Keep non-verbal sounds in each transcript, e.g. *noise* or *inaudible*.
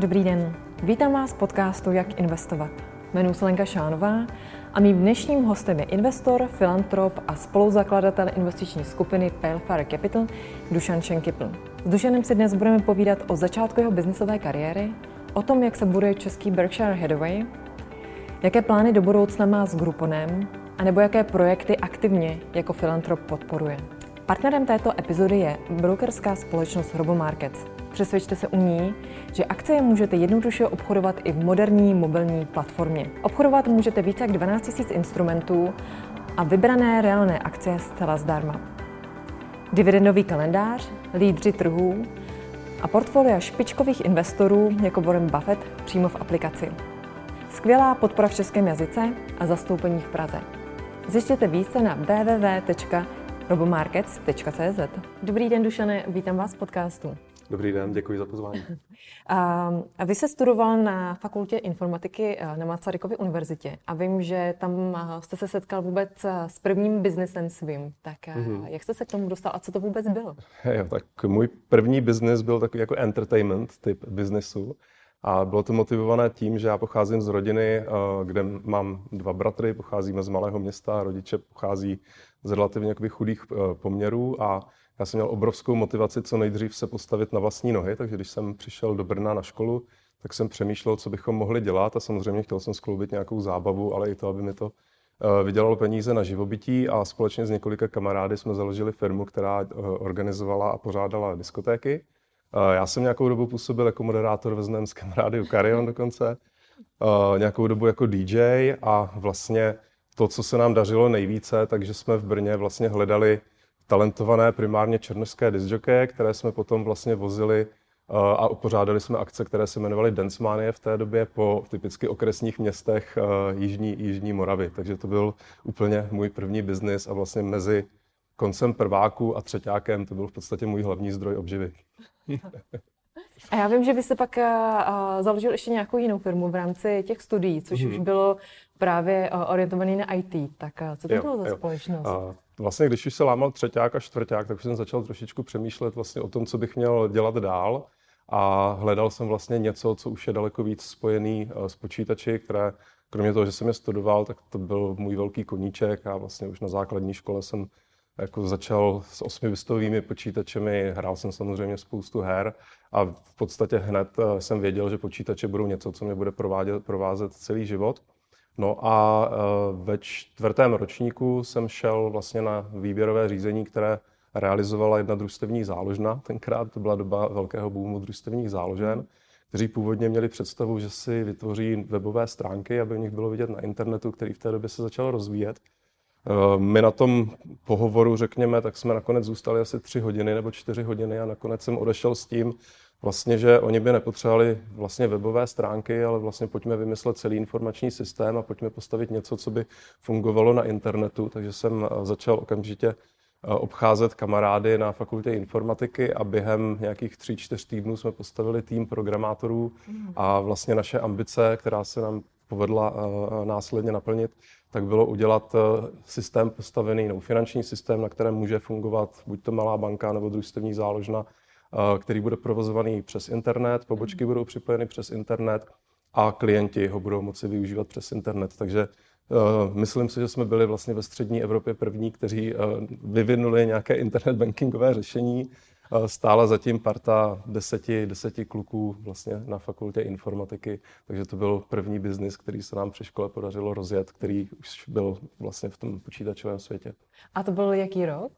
Dobrý den, vítám vás v podcastu Jak investovat. Jmenuji se Lenka Šánová a mým dnešním hostem je investor, filantrop a spoluzakladatel investiční skupiny Palefire Capital Dušan Šenkipl. S Dušanem si dnes budeme povídat o začátku jeho biznisové kariéry, o tom, jak se buduje český Berkshire Hathaway, jaké plány do budoucna má s Gruponem, anebo jaké projekty aktivně jako filantrop podporuje. Partnerem této epizody je brokerská společnost RoboMarkets. Přesvědčte se u ní, že akcie můžete jednoduše obchodovat i v moderní mobilní platformě. Obchodovat můžete více jak 12 000 instrumentů a vybrané reálné akcie zcela zdarma. Dividendový kalendář, lídři trhů a portfolia špičkových investorů jako Warren Buffett přímo v aplikaci. Skvělá podpora v českém jazyce a zastoupení v Praze. Zjistěte více na www.robomarkets.cz. Dobrý den, Dušane, vítám vás v podcastu. Dobrý den, děkuji za pozvání. *laughs* A vy jste studoval na fakultě informatiky eh, na Masarykově univerzitě a vím, že tam eh, jste se setkal vůbec eh, s prvním biznesem svým. Tak mm-hmm. jak jste se k tomu dostal a co to vůbec bylo? Jo, tak můj první biznis byl takový jako entertainment typ biznesu. A bylo to motivované tím, že já pocházím z rodiny, kde mám dva bratry, pocházíme z malého města, rodiče pochází z relativně chudých poměrů a já jsem měl obrovskou motivaci co nejdřív se postavit na vlastní nohy, takže když jsem přišel do Brna na školu, tak jsem přemýšlel, co bychom mohli dělat a samozřejmě chtěl jsem skloubit nějakou zábavu, ale i to, aby mi to eh, vydělalo peníze na živobytí a společně s několika kamarády jsme založili firmu, která eh, organizovala a pořádala diskotéky. Eh, já jsem nějakou dobu působil jako moderátor ve znamském rádiu Carion dokonce, nějakou dobu jako DJ a vlastně to, co se nám dařilo nejvíce, takže jsme v Brně vlastně hledali talentované primárně černožské disjokeje, které jsme potom vlastně vozili eh, a pořádali jsme akce, které se jmenovaly Dance Mania v té době po typicky okresních městech eh, Jižní, Jižní Moravy. Takže to byl úplně můj první biznis a vlastně mezi koncem prváku a třetíákem to byl v podstatě můj hlavní zdroj obživy. *laughs* A já vím, že vy jste pak uh, založil ještě nějakou jinou firmu v rámci těch studií, což mm-hmm. už bylo právě orientovaný na IT. Tak co to jo, bylo za jo. společnost? Uh, vlastně, když už se lámal třetíák a čtvrták, tak už jsem začal trošičku přemýšlet vlastně o tom, co bych měl dělat dál. A hledal jsem vlastně něco, co už je daleko víc spojený s počítači, které kromě toho, že jsem je studoval, tak to byl můj velký koníček a vlastně už na základní škole jsem jako začal s osmivistovými počítačemi, hrál jsem samozřejmě spoustu her a v podstatě hned eh, jsem věděl, že počítače budou něco, co mě bude provádět, provázet celý život. No a eh, ve čtvrtém ročníku jsem šel vlastně na výběrové řízení, které realizovala jedna družstevní záložna. Tenkrát to byla doba velkého boomu družstevních záložen, kteří původně měli představu, že si vytvoří webové stránky, aby v nich bylo vidět na internetu, který v té době se začal rozvíjet. Eh, my na tom pohovoru, řekněme, tak jsme nakonec zůstali asi tři hodiny nebo čtyři hodiny a nakonec jsem odešel s tím, vlastně, že oni by nepotřebovali vlastně webové stránky, ale vlastně pojďme vymyslet celý informační systém a pojďme postavit něco, co by fungovalo na internetu. Takže jsem eh, začal okamžitě eh, obcházet kamarády na fakultě informatiky a během nějakých tří, čtyř týdnů jsme postavili tým programátorů a vlastně naše ambice, která se nám povedla následně naplnit, tak bylo udělat eh, systém postavený, nebo finanční systém, na kterém může fungovat buď to malá banka nebo družstevní záložna, eh, který bude provozovaný přes internet, pobočky budou připojeny přes internet a klienti ho budou moci využívat přes internet. Takže Uh, myslím si, že jsme byli vlastně ve střední Evropě první, kteří uh, vyvinuli nějaké internet bankingové řešení, stála zatím parta deseti, deseti kluků vlastně na fakultě informatiky, takže to byl první biznis, který se nám při škole podařilo rozjet, který už byl vlastně v tom počítačovém světě. A to byl jaký rok?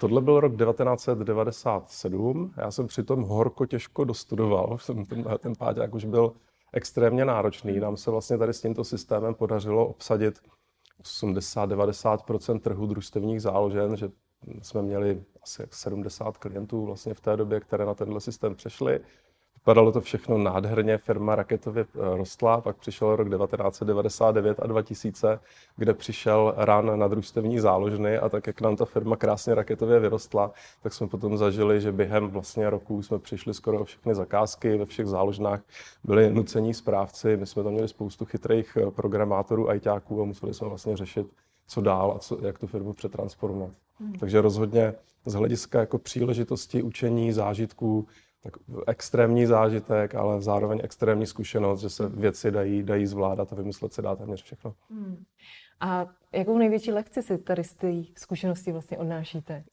Tohle byl rok 1997. Já jsem přitom horko těžko dostudoval. *laughs* Ten, ten páťák už byl extrémně náročný. Nám se vlastně tady s tímto systémem podařilo obsadit 80-90 trhu družstevních záložen, že jsme měli asi 70 klientů vlastně v té době, které na tenhle systém přešly. Vypadalo to všechno nádherně, firma raketově eh, rostla, pak přišel rok 1999 a 2000, kde přišel rán na družstevní záložny a tak, jak nám ta firma krásně raketově vyrostla, tak jsme potom zažili, že během vlastně roku jsme přišli skoro o všechny zakázky ve všech záložnách, byli nucení správci, my jsme tam měli spoustu chytrých eh, programátorů, ajťáků a museli jsme vlastně řešit, co dál a co, jak tu firmu přetransformovat. Hmm. Takže rozhodně z hlediska jako příležitosti učení, zážitků, tak extrémní zážitek, ale zároveň extrémní zkušenost, že se věci dají, dají zvládat a vymyslet se dá téměř všechno. Hmm. A jakou největší lekci si tady z té zkušenosti vlastně odnášíte?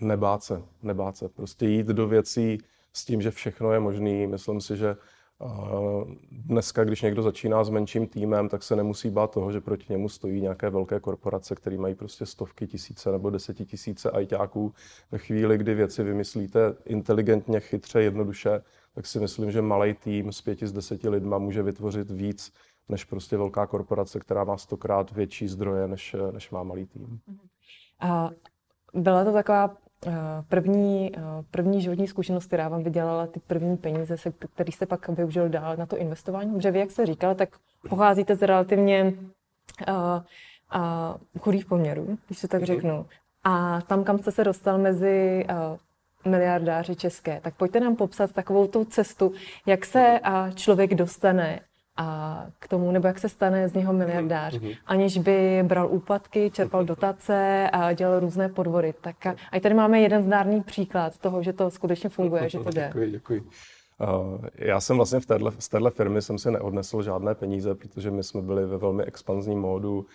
Nebát se, nebát se. Prostě jít do věcí s tím, že všechno je možné. Myslím si, že Dneska, když někdo začíná s menším týmem, tak se nemusí bát toho, že proti němu stojí nějaké velké korporace, které mají prostě stovky tisíce nebo desetitisíce ajťáků. Ve chvíli, kdy věci vymyslíte inteligentně, chytře, jednoduše, tak si myslím, že malý tým z pěti z deseti lidma může vytvořit víc než prostě velká korporace, která má stokrát větší zdroje, než, než má malý tým. A byla to taková první, eh, první životní zkušenost, která vám vydělala ty první peníze, se, který jste pak využil dál na to investování. Protože vy, jak jste říkala, tak pocházíte z relativně uh, uh, chudých poměrů, když to tak mhm. řeknu. A tam, kam jste se dostal mezi uh, miliardáři české, tak pojďte nám popsat takovou tu cestu, jak se uh, člověk dostane a k tomu, nebo jak se stane z něho miliardář, mm-hmm. aniž by bral úpadky, čerpal dotace a dělal různé podvody. Tak a, a tady máme jeden zdárný příklad toho, že to skutečně funguje, že to jde. Děkuji, děkuji. Uh, já jsem vlastně v téhle, z téhle firmy jsem si neodnesl žádné peníze, protože my jsme byli ve velmi expanzním módu.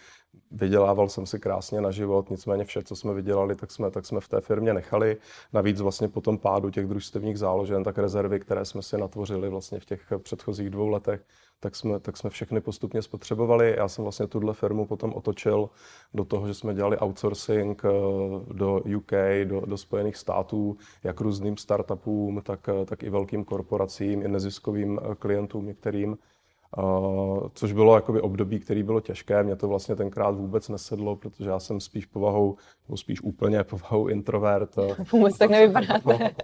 Vydělával jsem si krásně na život, nicméně vše, co jsme vydělali, tak jsme, tak jsme v té firmě nechali. Navíc vlastně po tom pádu těch družstevních záložen, tak rezervy, které jsme si natvořili vlastně v těch předchozích dvou letech, tak jsme, tak jsme všechny postupně spotřebovali. Já jsem vlastně tuhle firmu potom otočil do toho, že jsme dělali outsourcing eh, do UK, do, do Spojených států, jak různým startupům, tak, eh, tak i velkým korporacím, i neziskovým eh, klientům některým. Uh, což bylo jakoby období, který bylo těžké. Mě to vlastně tenkrát vůbec nesedlo, protože já jsem spíš povahou, nebo spíš úplně *laughs* povahou introvert. Vůbec tak nevypadáte.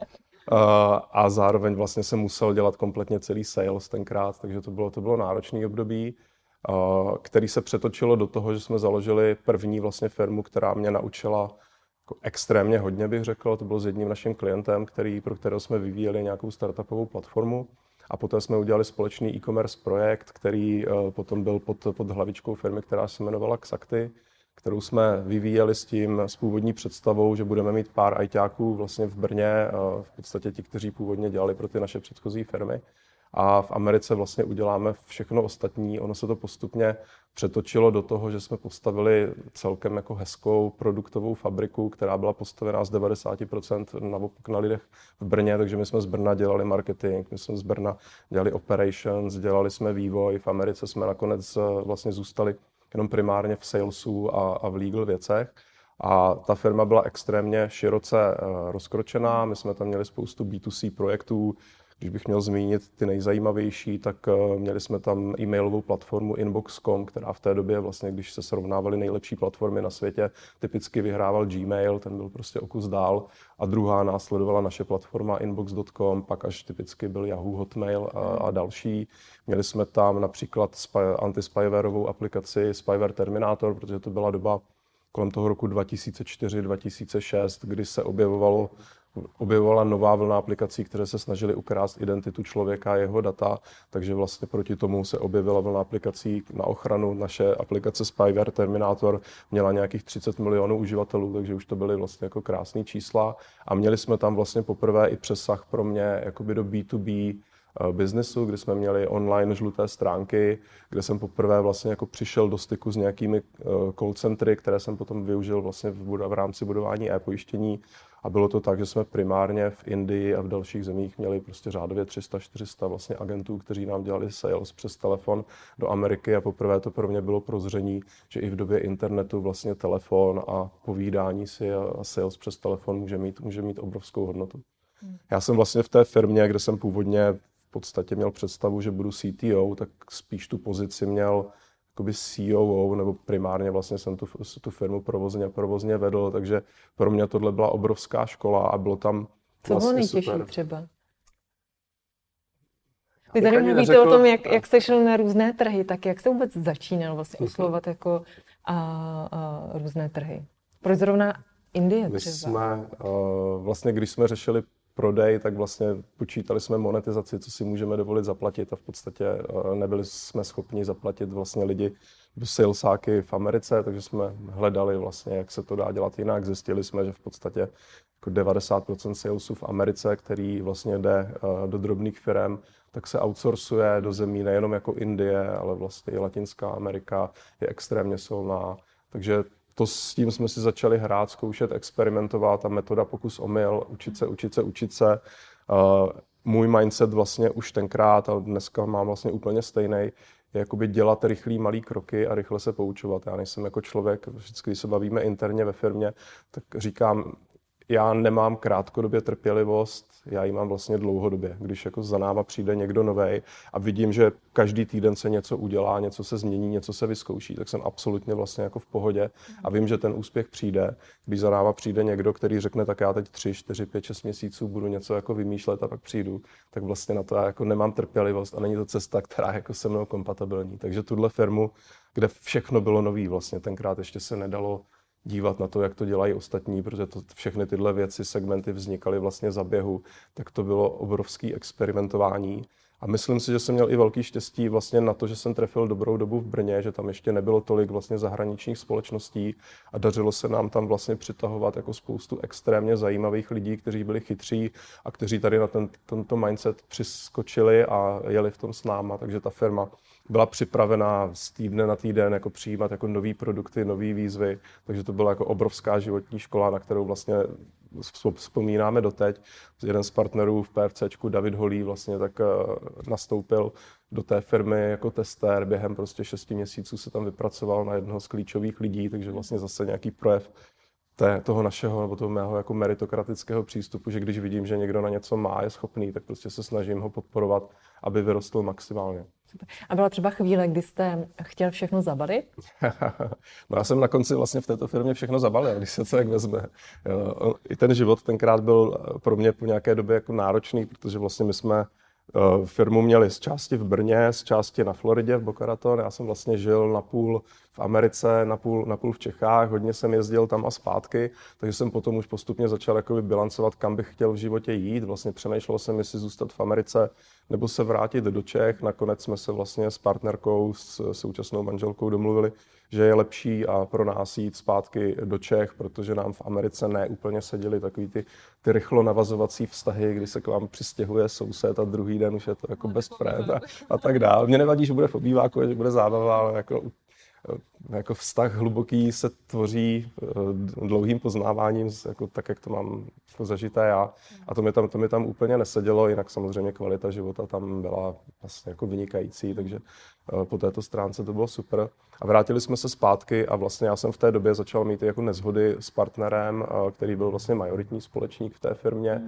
A zároveň vlastně jsem musel dělat kompletně celý sales tenkrát, takže to bylo, to bylo náročný období, který se přetočilo do toho, že jsme založili první vlastně firmu, která mě naučila jako extrémně hodně, bych řekl. To bylo s jedním naším klientem, který, pro kterého jsme vyvíjeli nějakou startupovou platformu. A poté jsme udělali společný e-commerce projekt, který e, potom byl pod, pod hlavičkou firmy, která se jmenovala Xacty kterou jsme vyvíjeli s tím, s původní představou, že budeme mít pár ajťáků vlastně v Brně, v podstatě ti, kteří původně dělali pro ty naše předchozí firmy. A v Americe vlastně uděláme všechno ostatní. Ono se to postupně přetočilo do toho, že jsme postavili celkem jako hezkou produktovou fabriku, která byla postavená z 90% na, na lidech v Brně, takže my jsme z Brna dělali marketing, my jsme z Brna dělali operations, dělali jsme vývoj, v Americe jsme nakonec eh, vlastně zůstali jenom primárně v salesu a, a v legal věcech. A ta firma byla extrémně široce uh, rozkročená, my jsme tam měli spoustu B2C projektů, když bych měl zmínit ty nejzajímavější, tak uh, měli jsme tam e-mailovou platformu Inbox.com, která v té době vlastně, když se srovnávaly nejlepší platformy na světě, typicky vyhrával Gmail, ten byl prostě o kus dál. A druhá následovala naše platforma Inbox.com, pak až typicky byl Yahoo, Hotmail a, a další. Měli jsme tam například anti-spywareovou aplikaci Spyware Terminator, protože to byla doba kolem toho roku 2004-2006, kdy se objevovalo objevovala nová vlna aplikací, které se snažily ukrást identitu člověka a jeho data, takže vlastně proti tomu se objevila vlna aplikací na ochranu. Naše aplikace Spyware Terminator měla nějakých 30 milionů uživatelů, takže už to byly vlastně jako krásné čísla a měli jsme tam vlastně poprvé i přesah pro mě jakoby do B2B Eh, biznesu, kdy jsme měli online žluté stránky, kde jsem poprvé vlastně jako přišel do styku s nějakými eh, call centry, které jsem potom využil vlastně v, v rámci budování e-pojištění. A bylo to tak, že jsme primárně v Indii a v dalších zemích měli prostě řádově 300-400 vlastně agentů, kteří nám dělali sales přes telefon do Ameriky a poprvé to pro mě bylo prozření, že i v době internetu vlastně telefon a povídání si a sales přes telefon může mít, může mít obrovskou hodnotu. Hmm. Já jsem vlastně v té firmě, kde jsem původně podstatě měl představu, že budu CTO, tak spíš tu pozici měl jakoby COO, nebo primárně vlastně jsem tu, tu firmu provozně, provozně vedl, takže pro mě tohle byla obrovská škola a bylo tam Co vlastně bylo nejtěžší super. třeba? Vy tady mluvíte neřekl... o tom, jak, jak jste šel na různé trhy, tak jak jste vůbec začínal vlastně oslovovat jako a, a, různé trhy? Proč zrovna Indie třeba? My jsme, uh, vlastně když jsme řešili prodej, tak vlastně počítali jsme monetizaci, co si můžeme dovolit zaplatit a v podstatě eh, nebyli jsme schopni zaplatit vlastně lidi salesáky v Americe, takže jsme hledali vlastně, jak se to dá dělat jinak. Zjistili jsme, že v podstatě jako 90% salesů v Americe, který vlastně jde eh, do drobných firm, tak se outsourcuje do zemí nejenom jako Indie, ale vlastně i Latinská Amerika je extrémně silná. Takže to s tím jsme si začali hrát, zkoušet, experimentovat, ta metoda pokus omyl, učit se, učit se, učit se. Uh, můj mindset vlastně už tenkrát, a dneska mám vlastně úplně stejný, je jakoby dělat rychlý malý kroky a rychle se poučovat. Já nejsem jako člověk, vždycky, když se bavíme interně ve firmě, tak říkám, já nemám krátkodobě trpělivost, já ji mám vlastně dlouhodobě. Když jako za náma přijde někdo nový a vidím, že každý týden se něco udělá, něco se změní, něco se vyzkouší, tak jsem absolutně vlastně jako v pohodě a vím, že ten úspěch přijde. Když za náma přijde někdo, který řekne, tak já teď 3, 4, 5, 6 měsíců budu něco jako vymýšlet a pak přijdu, tak vlastně na to já jako nemám trpělivost a není to cesta, která je jako se mnou kompatibilní. Takže tuhle firmu, kde všechno bylo nový, vlastně tenkrát ještě se nedalo dívat na to, jak to dělají ostatní, protože to, všechny tyhle věci, segmenty vznikaly vlastně za běhu, tak to bylo obrovský experimentování. A myslím si, že jsem měl i velký štěstí vlastně na to, že jsem trefil dobrou dobu v Brně, že tam ještě nebylo tolik vlastně zahraničních společností a dařilo se nám tam vlastně přitahovat jako spoustu extrémně zajímavých lidí, kteří byli chytří a kteří tady na ten, tento mindset přiskočili a jeli v tom s náma, takže ta firma byla připravená z týdne na týden jako přijímat jako nové produkty, nové výzvy, takže to byla jako obrovská životní škola, na kterou vlastně vzpomínáme doteď. Jeden z partnerů v PFCčku, David Holý, vlastně tak eh, nastoupil do té firmy jako testér. Během prostě šesti měsíců se tam vypracoval na jednoho z klíčových lidí, takže vlastně zase nějaký projev té, toho našeho nebo toho mého jako meritokratického přístupu, že když vidím, že někdo na něco má, je schopný, tak prostě se snažím ho podporovat, aby vyrostl maximálně. A byla třeba chvíle, kdy jste chtěl všechno zabalit? *laughs* no já jsem na konci vlastně v této firmě všechno zabalil, když se to jak vezme. I ten život tenkrát byl pro mě po nějaké době jako náročný, protože vlastně my jsme firmu měli z části v Brně, z části na Floridě, v Boca Raton. Já jsem vlastně žil na půl v Americe, na půl, na půl v Čechách, hodně jsem jezdil tam a zpátky, takže jsem potom už postupně začal jakoby bilancovat, kam bych chtěl v životě jít. Vlastně přemýšlel jsem, jestli zůstat v Americe nebo se vrátit do Čech. Nakonec jsme se vlastně s partnerkou, s současnou manželkou domluvili, že je lepší a pro nás jít zpátky do Čech, protože nám v Americe ne úplně seděly takový ty, ty rychlo navazovací vztahy, kdy se k vám přistěhuje soused a druhý den už je to jako best friend a, a tak dále. Mně nevadí, že bude v obýváku, že bude zábava, ale jako jako vztah hluboký se tvoří eh, dlouhým poznáváním, jako tak, jak to mám jako zažité já. A to mi, tam, to mi tam úplně nesedělo, jinak samozřejmě kvalita života tam byla vlastně jako vynikající, takže eh, po této stránce to bylo super. A vrátili jsme se zpátky a vlastně já jsem v té době začal mít jako nezhody s partnerem, eh, který byl vlastně majoritní společník v té firmě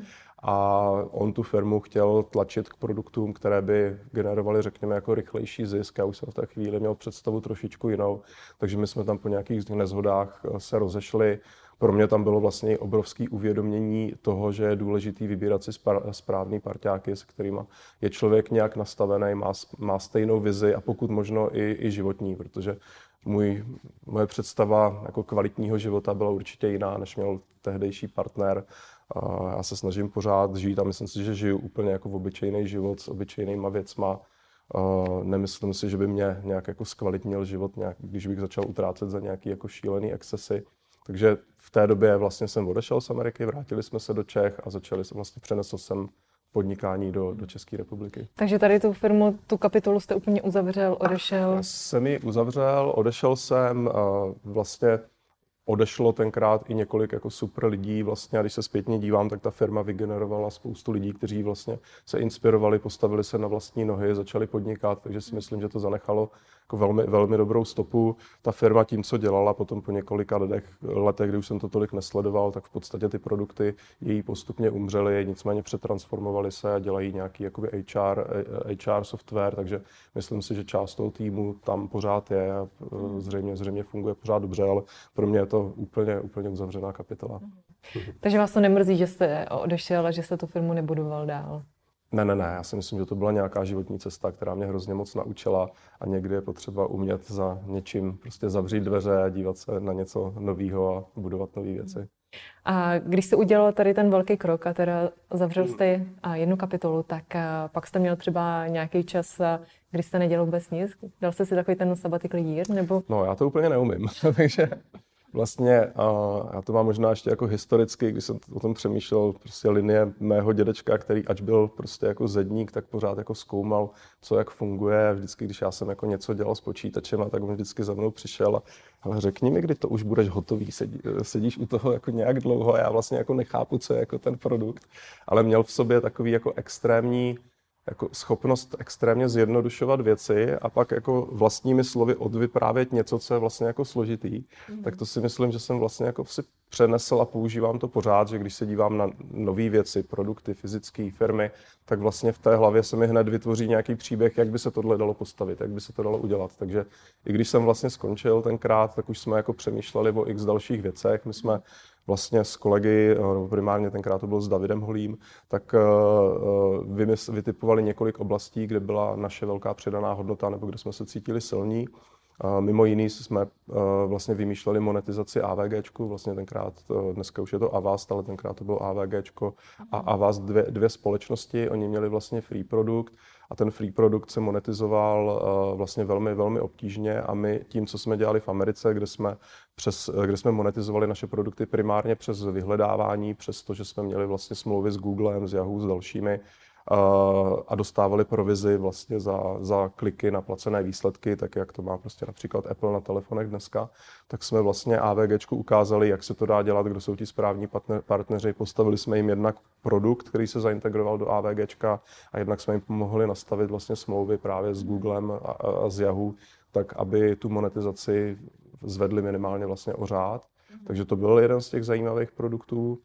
a on tu firmu chtěl tlačit k produktům, které by generovaly, řekněme, jako rychlejší zisk. Já už jsem v té chvíli měl představu trošičku jinou, takže my jsme tam po nějakých nezhodách eh, se rozešli. Pro mě tam bylo vlastně obrovské uvědomění toho, že je důležitý vybírat si správný parťáky, s kterými je člověk nějak nastavený, má, má stejnou vizi a pokud možno i, i životní, protože můj, moje představa jako kvalitního života byla určitě jiná, než měl tehdejší partner já se snažím pořád žít a myslím si, že žiju úplně jako v obyčejný život s obyčejnýma věcma. Nemyslím si, že by mě nějak jako zkvalitnil život, nějak, když bych začal utrácet za nějaký jako šílený excesy. Takže v té době vlastně jsem odešel z Ameriky, vrátili jsme se do Čech a začali jsem vlastně přenesl jsem podnikání do, do České republiky. Takže tady tu firmu, tu kapitolu jste úplně uzavřel, odešel? Já jsem ji uzavřel, odešel jsem, vlastně odešlo tenkrát i několik jako super lidí vlastně a když se zpětně dívám, tak ta firma vygenerovala spoustu lidí, kteří vlastně se inspirovali, postavili se na vlastní nohy, začali podnikat, takže si myslím, že to zanechalo jako velmi, velmi dobrou stopu. Ta firma tím, co dělala potom po několika letech, letech, kdy už jsem to tolik nesledoval, tak v podstatě ty produkty její postupně umřely, nicméně přetransformovali se a dělají nějaký jakoby HR, HR software, takže myslím si, že část toho týmu tam pořád je a e, zřejmě, zřejmě funguje pořád dobře, ale pro mě je to úplně, úplně uzavřená kapitola. Takže vás to nemrzí, že jste odešel a že jste tu firmu nebudoval dál? Ne, ne, ne, já si myslím, že to byla nějaká životní cesta, která mě hrozně moc naučila a někdy je potřeba umět za něčím prostě zavřít dveře a dívat se na něco nového a budovat nové věci. A když jsi udělal tady ten velký krok a teda zavřel jste jednu kapitolu, tak pak jste měl třeba nějaký čas, kdy jste nedělal vůbec nic? Dal jste si takový ten sabbatical year? Nebo... No, já to úplně neumím, *laughs* takže vlastně, a já to mám možná ještě jako historicky, když jsem o tom přemýšlel, prostě linie mého dědečka, který ač byl prostě jako zedník, tak pořád jako zkoumal, co jak funguje. Vždycky, když já jsem jako něco dělal s počítačem, a tak on vždycky za mnou přišel a ale řekni mi, kdy to už budeš hotový, sedí, sedíš u toho jako nějak dlouho a já vlastně jako nechápu, co je jako ten produkt, ale měl v sobě takový jako extrémní jako schopnost extrémně zjednodušovat věci a pak jako vlastními slovy odvyprávět něco, co je vlastně jako složitý, mm. tak to si myslím, že jsem vlastně jako si přenesl a používám to pořád, že když se dívám na nové věci, produkty, fyzické firmy, tak vlastně v té hlavě se mi hned vytvoří nějaký příběh, jak by se tohle dalo postavit, jak by se to dalo udělat. Takže i když jsem vlastně skončil tenkrát, tak už jsme jako přemýšleli o x dalších věcech. My jsme vlastně s kolegy, eh, primárně tenkrát to byl s Davidem Holím, tak eh, eh, vytipovali několik oblastí, kde byla naše velká přidaná hodnota, nebo kde jsme se cítili silní. Mimo jiný jsme vlastně vymýšleli monetizaci AVG, vlastně tenkrát, dneska už je to Avast, ale tenkrát to bylo AVG a Avast dvě, dvě společnosti, oni měli vlastně free produkt, a ten free produkt se monetizoval uh, vlastně velmi, velmi obtížně. A my tím, co jsme dělali v Americe, kde jsme, přes, kde jsme monetizovali naše produkty primárně přes vyhledávání, přes to, že jsme měli vlastně smlouvy s Googlem, s Yahoo, s dalšími, a dostávali provizi vlastně za, za kliky na placené výsledky, tak jak to má prostě například Apple na telefonech dneska, tak jsme vlastně AVGčku ukázali, jak se to dá dělat, kdo jsou ti správní partneři. Postavili jsme jim jednak produkt, který se zaintegroval do AVGčka a jednak jsme jim pomohli nastavit vlastně smlouvy právě s Googlem a, a s Yahoo, tak aby tu monetizaci zvedli minimálně vlastně o řád. Takže to byl jeden z těch zajímavých produktů.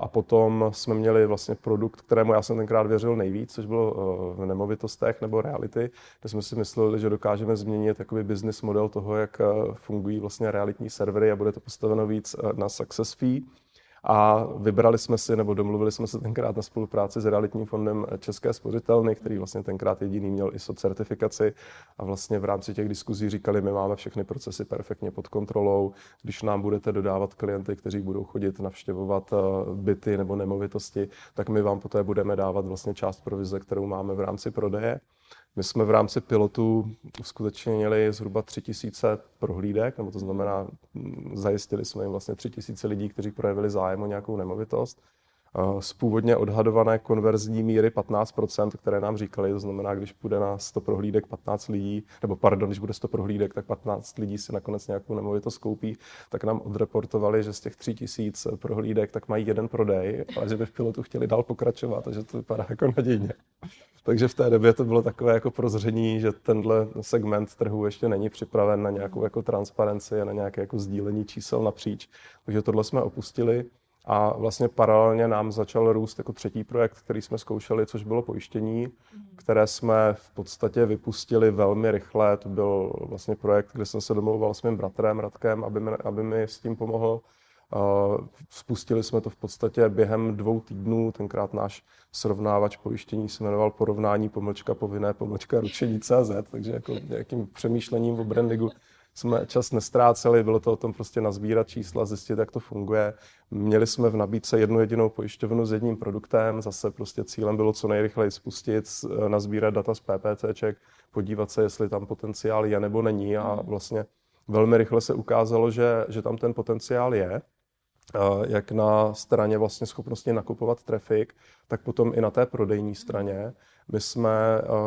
A potom jsme měli vlastně produkt, kterému já jsem tenkrát věřil nejvíc, což bylo eh, v nemovitostech nebo reality, kde jsme si mysleli, že dokážeme změnit takový business model toho, jak eh, fungují vlastně realitní servery a bude to postaveno víc eh, na success fee. A vybrali jsme si, nebo domluvili jsme se tenkrát na spolupráci s realitním fondem České spořitelny, který vlastně tenkrát jediný měl ISO certifikaci a vlastně v rámci těch diskuzí říkali, my máme všechny procesy perfektně pod kontrolou, když nám budete dodávat klienty, kteří budou chodit navštěvovat eh, byty nebo nemovitosti, tak my vám poté budeme dávat vlastně část provize, kterou máme v rámci prodeje. My jsme v rámci pilotu uskutečnili zhruba 3000 prohlídek, nebo to znamená, mm, zajistili jsme jim vlastně 3000 lidí, kteří projevili zájem o nějakou nemovitost. Z původně odhadované konverzní míry 15%, které nám říkali, to znamená, když půjde na 100 prohlídek 15 lidí, nebo pardon, když bude 100 prohlídek, tak 15 lidí si nakonec nějakou nemovitost koupí, tak nám odreportovali, že z těch 3000 prohlídek tak mají jeden prodej, ale že by v pilotu chtěli dál pokračovat, takže to vypadá jako nadějně. Takže v té době to bylo takové jako prozření, že tenhle segment trhu ještě není připraven na nějakou jako transparenci a na nějaké jako sdílení čísel napříč. Takže tohle jsme opustili a vlastně paralelně nám začal růst jako třetí projekt, který jsme zkoušeli, což bylo pojištění, které jsme v podstatě vypustili velmi rychle. To byl vlastně projekt, kde jsem se domlouval s mým bratrem Radkem, aby mi, aby mi s tím pomohl Spustili jsme to v podstatě během dvou týdnů. Tenkrát náš srovnávač pojištění se jmenoval porovnání pomlčka povinné pomlčka ručení CZ, takže jako nějakým přemýšlením o brandingu jsme čas nestráceli, bylo to o tom prostě nazbírat čísla, zjistit, jak to funguje. Měli jsme v nabídce jednu jedinou pojišťovnu s jedním produktem, zase prostě cílem bylo co nejrychleji spustit, nazbírat data z PPCček, podívat se, jestli tam potenciál je nebo není a hmm. vlastně velmi rychle se ukázalo, že, že tam ten potenciál je jak na straně vlastně schopnosti nakupovat trafik, tak potom i na té prodejní straně. My jsme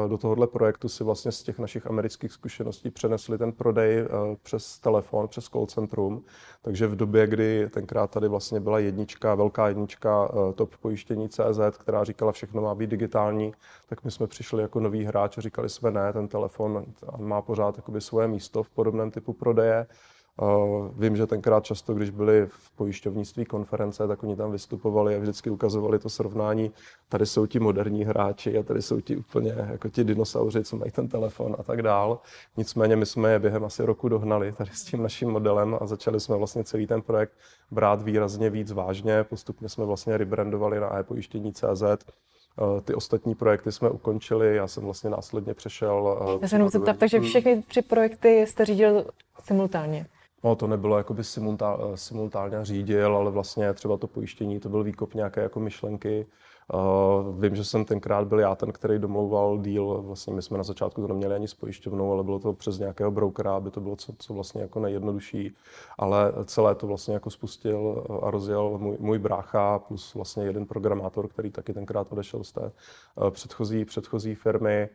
do tohohle projektu si vlastně z těch našich amerických zkušeností přenesli ten prodej přes telefon, přes call centrum. Takže v době, kdy tenkrát tady vlastně byla jednička, velká jednička top pojištění CZ, která říkala, všechno má být digitální, tak my jsme přišli jako nový hráč a říkali jsme ne, ten telefon má pořád svoje místo v podobném typu prodeje. Vím, že tenkrát často, když byli v pojišťovnictví konference, tak oni tam vystupovali a vždycky ukazovali to srovnání. Tady jsou ti moderní hráči a tady jsou ti úplně jako ti dinosauři, co mají ten telefon a tak dál. Nicméně my jsme je během asi roku dohnali tady s tím naším modelem a začali jsme vlastně celý ten projekt brát výrazně víc vážně. Postupně jsme vlastně rebrandovali na e-pojištění CZ, ty ostatní projekty jsme ukončili, já jsem vlastně následně přešel. Já se jenom zeptat, takže všechny tři projekty jste řídil simultánně? No, to nebylo jakoby simultá, simultánně řídil, ale vlastně třeba to pojištění, to byl výkop nějaké jako myšlenky. Uh, vím, že jsem tenkrát byl já ten, který domlouval deal. Vlastně my jsme na začátku to neměli ani s pojišťovnou, ale bylo to přes nějakého brokera, aby to bylo co, co vlastně jako nejjednodušší. Ale celé to vlastně jako spustil a rozjel můj, můj brácha plus vlastně jeden programátor, který taky tenkrát odešel z té uh, předchozí, předchozí firmy.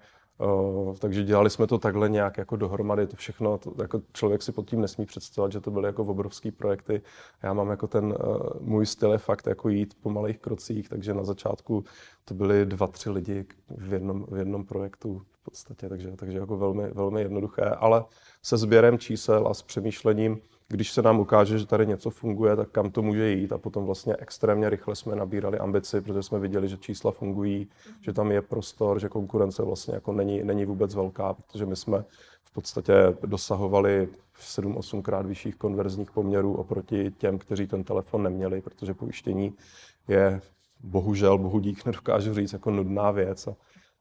Takže dělali jsme to takhle nějak jako dohromady, to všechno, to, jako člověk si pod tím nesmí představovat, že to byly jako obrovské projekty. Já mám jako ten, uh, můj styl je fakt jako jít po malých krocích, takže na začátku to byly dva, tři lidi v jednom, v jednom projektu v podstatě, takže, takže jako velmi, velmi jednoduché, ale se sběrem čísel a s přemýšlením, když se nám ukáže, že tady něco funguje, tak kam to může jít a potom vlastně extrémně rychle jsme nabírali ambici, protože jsme viděli, že čísla fungují, že tam je prostor, že konkurence vlastně jako není, není vůbec velká, protože my jsme v podstatě dosahovali 7-8 krát vyšších konverzních poměrů oproti těm, kteří ten telefon neměli, protože pojištění je bohužel, bohu dík, *laughs* nedokážu říct, jako nudná věc. A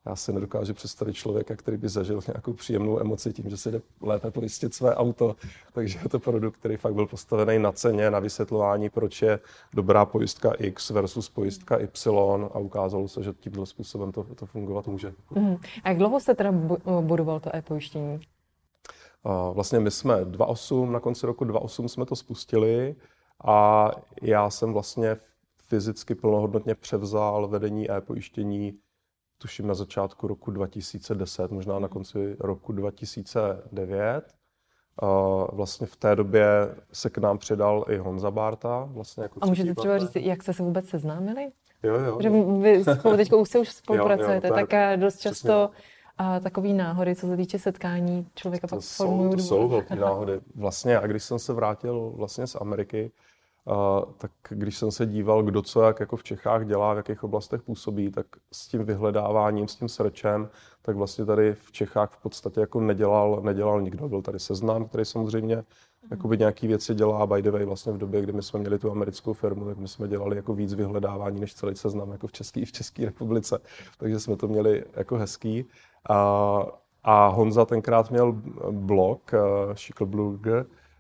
já si nedokážu představit člověka, který by zažil nějakou příjemnou emoci tím, že si jde lépe pojistit své auto. Takže je to produkt, který fakt byl postavený na ceně, na vysvětlování, proč je dobrá pojistka X versus pojistka Y a ukázalo se, že tímto způsobem to, to fungovat může. Mm. A jak dlouho jste teda budoval to e-pojištění? Vlastně my jsme 2.8, na konci roku 2.8 jsme to spustili a já jsem vlastně fyzicky plnohodnotně převzal vedení e-pojištění tuším na začátku roku 2010, možná na mhm. konci roku 2009. Vlastně v té době se k nám přidal i Honza Barta. Vlastně jako a můžete třeba říct, jak jste se vůbec seznámili? Jo, jo. Že vy spolu teď už se už spolupracujete, *laughs* jo, jo, tak, tak dost často a takový náhody, co se týče setkání člověka to pak formují. To jsou velké *laughs* náhody. Vlastně a když jsem se vrátil vlastně z Ameriky, tak když jsem se díval, kdo co jak jako v Čechách dělá, v jakých oblastech působí, tak s tím vyhledáváním, s tím srčem, tak vlastně tady v Čechách v podstatě jako nedělal, nedělal nikdo. Byl tady seznam, který samozřejmě mm. jakoby nějaký věci dělá. By the way, vlastně v době, kdy my jsme měli tu americkou firmu, tak my jsme dělali jako víc vyhledávání než celý seznam jako v České v České republice. Takže jsme to měli jako hezký. A, a Honza tenkrát měl blog, uh, Schickelblog,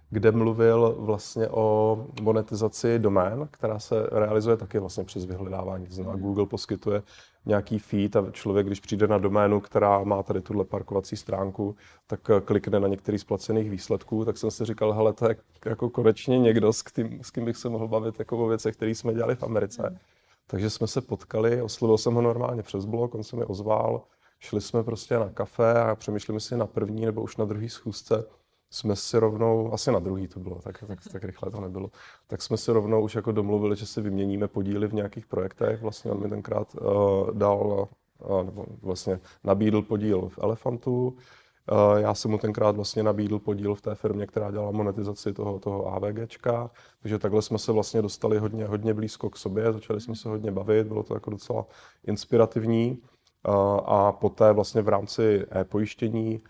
kde mluvil vlastně o monetizaci domén, která se realizuje taky vlastně přes vyhledávání. To znamená, Google poskytuje nějaký feed a člověk, když přijde na doménu, která má tady tuhle parkovací stránku, tak klikne na některý z placených výsledků, tak jsem si říkal, hele, to je jako konečně někdo, s kým, s kým bych se mohl bavit jako o věcech, které jsme dělali v Americe. Takže jsme se potkali, oslovil jsem ho normálně přes blog, on se mi ozval, šli jsme prostě na kafe a přemýšleli si na první nebo už na druhý schůzce, jsme si rovnou, asi na druhý to bylo, tak, tak, tak rychle to nebylo, tak jsme si rovnou už jako domluvili, že si vyměníme podíly v nějakých projektech. Vlastně on mi tenkrát uh, dal, uh, nebo vlastně nabídl podíl v Elefantu, uh, já jsem mu tenkrát vlastně nabídl podíl v té firmě, která dělala monetizaci toho, toho AVGčka, takže takhle jsme se vlastně dostali hodně, hodně blízko k sobě, začali jsme se hodně bavit, bylo to jako docela inspirativní. Uh, a poté vlastně v rámci e-pojištění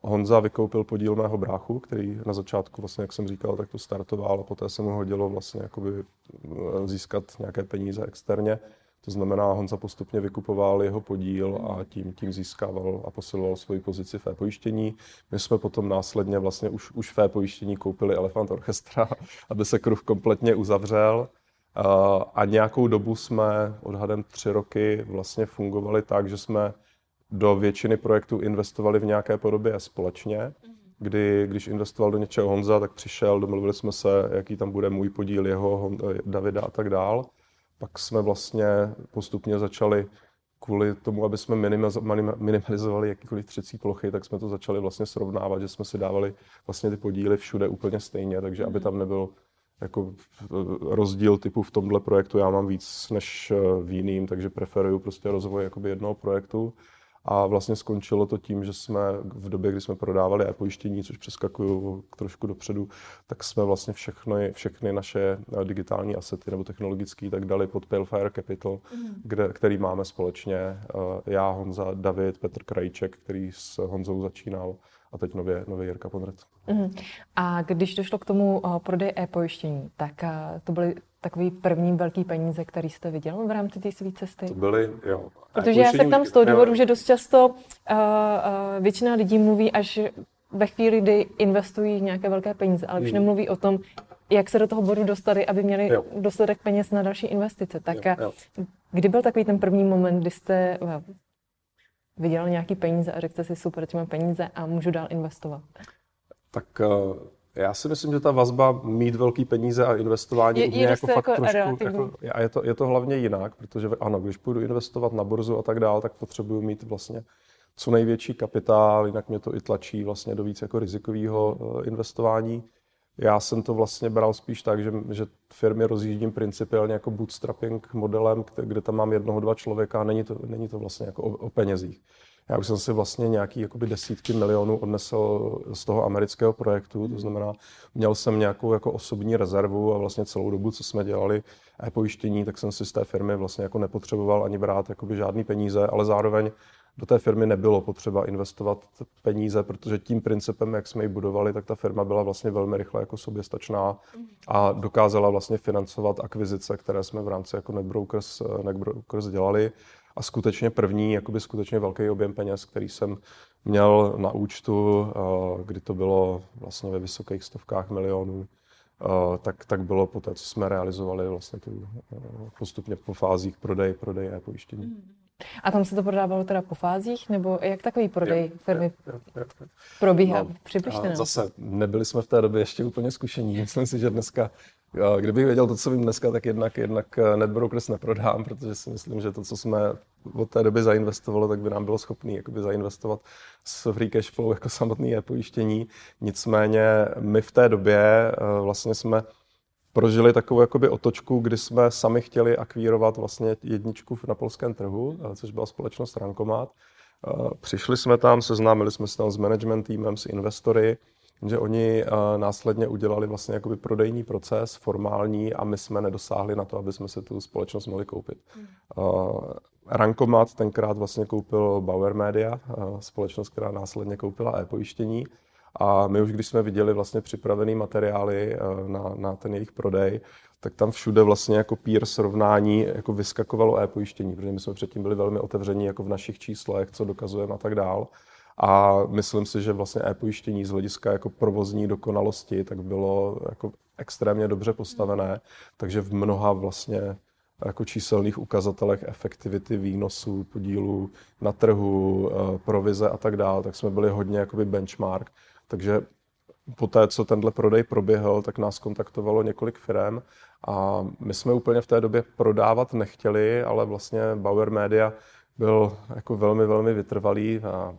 Honza vykoupil podíl mého bráchu, který na začátku, vlastně, jak jsem říkal, tak to startoval a poté se mu hodilo vlastně jakoby eh, získat nějaké peníze externě. To znamená, Honza postupně vykupoval jeho podíl a tím, tím získával a posiloval svoji pozici v pojištění. My jsme potom následně vlastně už, už v pojištění koupili Elefant Orchestra, *laughs* aby se kruh kompletně uzavřel. A nějakou dobu jsme, odhadem tři roky, vlastně fungovali tak, že jsme do většiny projektů investovali v nějaké podobě společně, mhm. kdy když investoval do něčeho Honza, tak přišel, domluvili jsme se, jaký tam bude můj podíl, jeho, Davida a tak dál. Pak jsme vlastně postupně začali kvůli tomu, aby jsme minimalizovali jakýkoliv třecí plochy, tak jsme to začali vlastně srovnávat, že jsme si dávali vlastně ty podíly všude úplně stejně, takže aby mhm. tam nebyl jako rozdíl typu v tomhle projektu já mám víc než v jiným, takže preferuju prostě rozvoj jakoby jednoho projektu. A vlastně skončilo to tím, že jsme v době, kdy jsme prodávali e-pojištění, což přeskakuju trošku dopředu, tak jsme vlastně všechny, všechny naše digitální asety nebo technologické tak dali pod Palefire Capital, mm. kde, který máme společně. Eh, já, Honza, David, Petr Krajček, který s Honzou začínal a teď nově, nově Jirka Ponret. Mm. A když došlo k tomu uh, prodeji e-pojištění, tak uh, to byly takový první velký peníze, který jste viděl v rámci té své cesty? To byly, jo. Protože já se tam z toho důvodu, že dost často uh, uh, většina lidí mluví až ve chvíli, kdy investují nějaké velké peníze, ale už hmm. nemluví o tom, jak se do toho bodu dostali, aby měli jo. dostatek peněz na další investice. Tak jo, jo. kdy byl takový ten první moment, kdy jste vydělal nějaký peníze a řekl jste si super, tím peníze a můžu dál investovat? Tak uh, já si myslím, že ta vazba mít velký peníze a investování je, je jako fakt jako trošku, jako, a je to, je to hlavně jinak, protože ano, když půjdu investovat na burzu a tak dál, tak potřebuju mít vlastně co největší kapitál, jinak mě to i tlačí vlastně do víc jako rizikového uh, investování. Já jsem to vlastně bral spíš tak, že, že firmy rozjíždím principiálně jako bootstrapping modelem, kde, kde tam mám jednoho, dva člověka a není to, není to vlastně jako o, o penězích. Já už jsem si vlastně nějaký jakoby desítky milionů odnesl z toho amerického projektu, to znamená, měl jsem nějakou jako osobní rezervu a vlastně celou dobu, co jsme dělali e-pojištění, tak jsem si z té firmy vlastně jako nepotřeboval ani brát jakoby žádný peníze, ale zároveň do té firmy nebylo potřeba investovat peníze, protože tím principem, jak jsme ji budovali, tak ta firma byla vlastně velmi rychle jako soběstačná a dokázala vlastně financovat akvizice, které jsme v rámci jako Netbrokers, Netbrokers dělali. A skutečně první, jakoby skutečně velký objem peněz, který jsem měl na účtu, eh, kdy to bylo vlastně ve vysokých stovkách milionů, eh, tak, tak bylo po té, co jsme realizovali vlastně tu eh, postupně po fázích prodej, prodej a pojištění. Mm. A tam se to prodávalo teda po fázích, nebo jak takový prodej jo, firmy probíhá? No, Připište nám. Zase, nebyli jsme v té době ještě úplně zkušení. Myslím si, že dneska, kdybych věděl to, co vím dneska, tak jednak, jednak eh, NetBrokers neprodám, protože si myslím, že to, co jsme od té doby zainvestovali, tak by nám bylo schopný jakoby zainvestovat s free cash flow jako samotný e-pojištění. Nicméně my v té době eh, vlastně jsme prožili takovou jakoby otočku, kdy jsme sami chtěli akvírovat vlastně jedničku na polském trhu, eh, což byla společnost Rankomat. Přišli jsme tam, seznámili jsme se tam s management týmem, s investory, že oni eh, následně udělali vlastně jakoby prodejní proces formální a my jsme nedosáhli na to, aby jsme si tu společnost mohli koupit. Hmm. Rankomat tenkrát vlastně koupil Bauer Media, společnost, která následně koupila e-pojištění. A my už, když jsme viděli vlastně připravený materiály eh, na, na ten jejich prodej, tak tam všude vlastně jako pír srovnání jako vyskakovalo e-pojištění, protože my jsme předtím byli velmi otevření jako v našich číslech, co dokazujeme a tak dál. A myslím si, že vlastně e-pojištění z hlediska jako provozní dokonalosti tak bylo jako extrémně dobře postavené, takže v mnoha vlastně jako číselných ukazatelech efektivity výnosů, podílů na trhu, eh, provize a tak dále, tak jsme byli hodně jakoby benchmark. Takže po té, co tenhle prodej proběhl, tak nás kontaktovalo několik firm a my jsme úplně v té době prodávat nechtěli, ale vlastně Bauer Media byl jako velmi, velmi vytrvalý a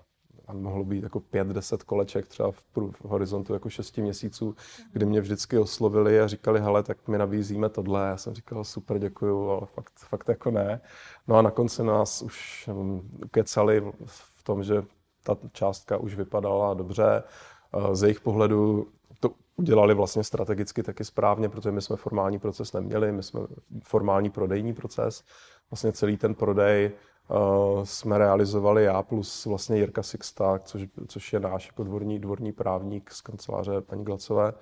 a mohlo být jako 5-10 koleček třeba v, v horizontu jako 6 měsíců, kdy mě vždycky oslovili a říkali, hele, tak mi nabízíme tohle. Já jsem říkal, super, děkuju, ale fakt, fakt jako ne. No a na konci nás už kecali v tom, že ta částka už vypadala dobře, z jejich pohledu to udělali vlastně strategicky taky správně, protože my jsme formální proces neměli, my jsme formální prodejní proces. Vlastně celý ten prodej uh, jsme realizovali já plus vlastně Jirka Sixta, což, což je náš jako dvorní, dvorní právník z kanceláře paní Glacové.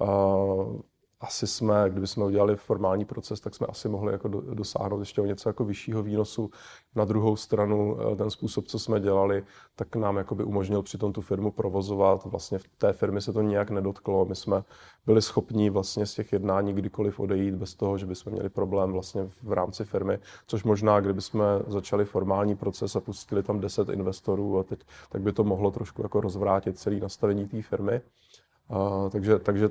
Uh, asi jsme, kdyby jsme udělali formální proces, tak jsme asi mohli jako dosáhnout ještě o něco jako vyššího výnosu. Na druhou stranu eh, ten způsob, co jsme dělali, tak nám jakoby umožnil přitom tu firmu provozovat. Vlastně v té firmy se to nijak nedotklo. My jsme byli schopni vlastně z těch jednání kdykoliv odejít bez toho, že bychom měli problém vlastně v rámci firmy, což možná, kdyby jsme začali formální proces a pustili tam 10 investorů a teď, tak by to mohlo trošku jako rozvrátit celý nastavení té firmy. Uh, takže, takže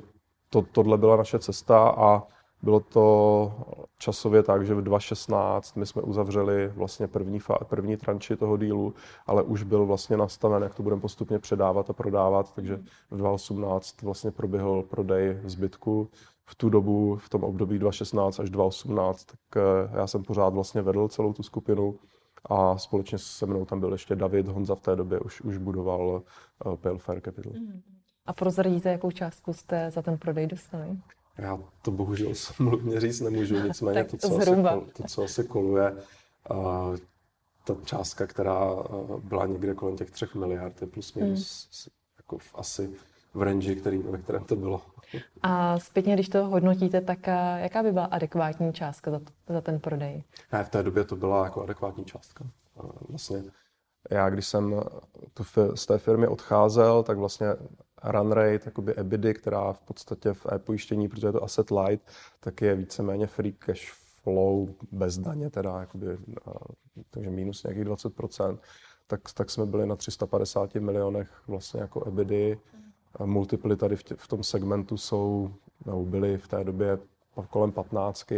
to, tohle byla naše cesta a bylo to časově tak, že v 2016 my jsme uzavřeli vlastně první, první tranči toho dílu, ale už byl vlastně nastaven, jak to budeme postupně předávat a prodávat, takže v 2018 vlastně proběhl prodej zbytku. V tu dobu, v tom období 2016 až 2018, tak eh, já jsem pořád vlastně vedl celou tu skupinu a společně se mnou tam byl ještě David Honza v té době, už, už budoval uh, Pale Fair Capital. Mm. A prozradíte, jakou částku jste za ten prodej dostali? Já to bohužel smluvně říct nemůžu, *laughs* nicméně to, co asi, to, co asi koluje, uh, ta částka, která uh, byla někde kolem těch třech miliard, je plus minus hmm. jako v, asi v range, který, ve kterém to bylo. *laughs* A zpětně, když to hodnotíte, tak uh, jaká by byla adekvátní částka za, to, za ten prodej? Ne, v té době to byla jako adekvátní částka. Vlastně já když jsem tu, z té firmy odcházel, tak vlastně run rate, jakoby EBITy, která v podstatě v e-pojištění, protože je to asset light, tak je víceméně free cash flow bez daně, teda jakoby, takže minus nějakých 20%, tak, tak jsme byli na 350 milionech vlastně jako EBITy. Multiply tady v, tě, v tom segmentu jsou, nebo byly v té době kolem 15,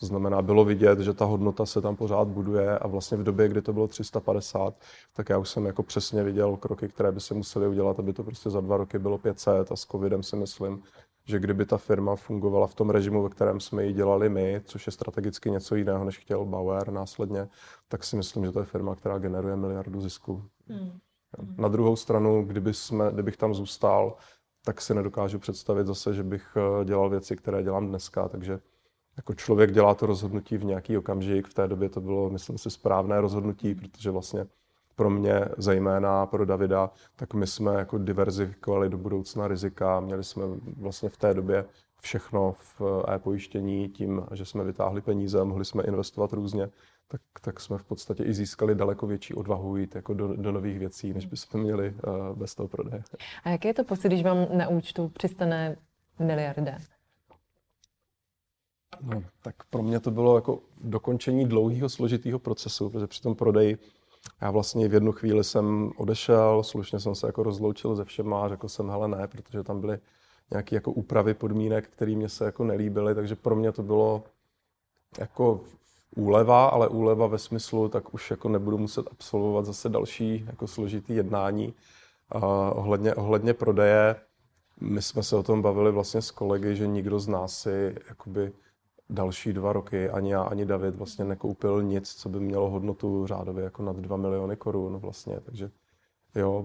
to znamená, bylo vidět, že ta hodnota se tam pořád buduje a vlastně v době, kdy to bylo 350, tak já už jsem jako přesně viděl kroky, které by se musely udělat, aby to prostě za dva roky bylo 500 a s covidem si myslím, že kdyby ta firma fungovala v tom režimu, ve kterém jsme ji dělali my, což je strategicky něco jiného, než chtěl Bauer následně, tak si myslím, že to je firma, která generuje miliardu zisku. Hmm. Na druhou stranu, kdyby jsme, kdybych tam zůstal, tak si nedokážu představit zase, že bych eh, dělal věci, které dělám dneska, takže jako člověk dělá to rozhodnutí v nějaký okamžik. V té době to bylo, myslím si, správné rozhodnutí, protože vlastně pro mě, zejména pro Davida, tak my jsme jako diverzifikovali do budoucna rizika. Měli jsme vlastně v té době všechno v e-pojištění tím, že jsme vytáhli peníze mohli jsme investovat různě, tak, tak jsme v podstatě i získali daleko větší odvahu jít jako do, do nových věcí, než bychom měli uh, bez toho prodeje. A jaký je to pocit, když vám na účtu přistane miliarda? No, tak pro mě to bylo jako dokončení dlouhého, složitého procesu, protože při tom prodeji já vlastně v jednu chvíli jsem odešel, slušně jsem se jako rozloučil ze všema a řekl jsem, hele ne, protože tam byly nějaké jako úpravy podmínek, které mě se jako nelíbily, takže pro mě to bylo jako úleva, ale úleva ve smyslu, tak už jako nebudu muset absolvovat zase další jako složitý jednání uh, ohledně, ohledně prodeje. My jsme se o tom bavili vlastně s kolegy, že nikdo z nás si jakoby další dva roky ani já, ani David vlastně nekoupil nic, co by mělo hodnotu řádově jako nad 2 miliony korun vlastně, takže jo,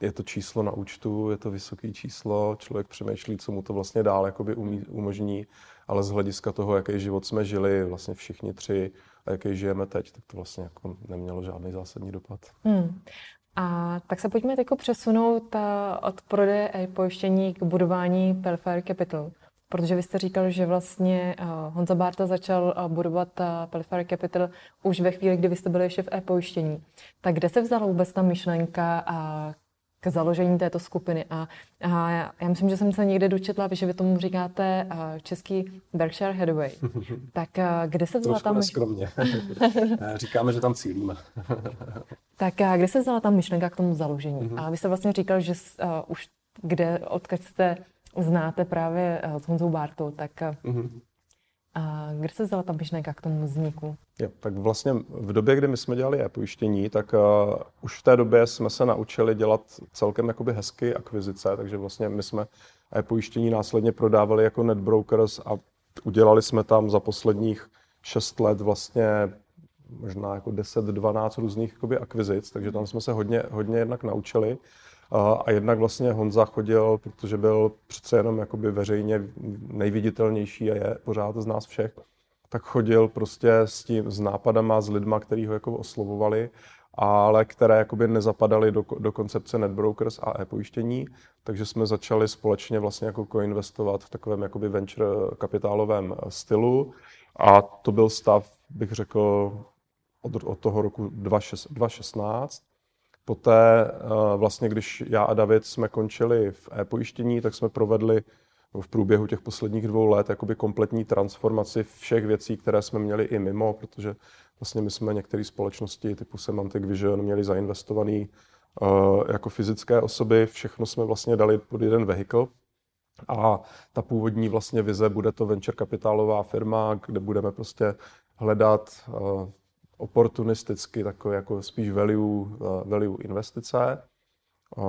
je to číslo na účtu, je to vysoké číslo, člověk přemýšlí, co mu to vlastně dál jakoby umí, umožní, ale z hlediska toho, jaký život jsme žili, vlastně všichni tři, a jaký žijeme teď, tak to vlastně jako nemělo žádný zásadní dopad. Hmm. A tak se pojďme jako přesunout eh, od prodeje pojištění k budování Pelfair Capital. Protože vy jste říkal, že vlastně uh, Honza Barta začal uh, budovat uh, Pelifari Capital už ve chvíli, kdy vy jste byli ještě v e-pojištění. Tak kde se vzala vůbec ta myšlenka uh, k založení této skupiny? A, a já myslím, že jsem se někde dočetla, že vy tomu říkáte uh, český Berkshire Hathaway. *laughs* tak uh, kde se vzala ta myšlenka? *laughs* Říkáme, že tam cílíme. *laughs* tak uh, kde se vzala ta myšlenka k tomu založení? Mm-hmm. A vy jste vlastně říkal, že uh, už kde, odkud jste znáte právě eh, s Honzou Bártou, tak mm-hmm. a kde se vzala ta myšlenka k tomu vzniku? Jo, tak vlastně v době, kdy my jsme dělali e-pojištění, tak uh, už v té době jsme se naučili dělat celkem jakoby hezky akvizice, takže vlastně my jsme e-pojištění následně prodávali jako netbrokers a udělali jsme tam za posledních šest let vlastně možná jako 10-12 různých jakoby akvizic, takže tam jsme se hodně, hodně jednak naučili. A jednak vlastně Honza chodil, protože byl přece jenom jakoby veřejně nejviditelnější a je pořád z nás všech, tak chodil prostě s tím, s nápadama, s lidma, který ho jako oslovovali, ale které jakoby nezapadaly do, do koncepce netbrokers a e-pojištění, takže jsme začali společně vlastně jako koinvestovat v takovém jakoby venture kapitálovém stylu a to byl stav, bych řekl, od, od toho roku 2016. Poté eh, vlastně, když já a David jsme končili v e-pojištění, tak jsme provedli v průběhu těch posledních dvou let jakoby kompletní transformaci všech věcí, které jsme měli i mimo, protože vlastně my jsme některé společnosti typu Semantic Vision měli zainvestovaný uh, jako fyzické osoby, všechno jsme vlastně dali pod jeden vehikl a ta původní vlastně vize bude to venture kapitálová firma, kde budeme prostě hledat uh, oportunisticky, takové jako spíš value, eh, value investice. Eh,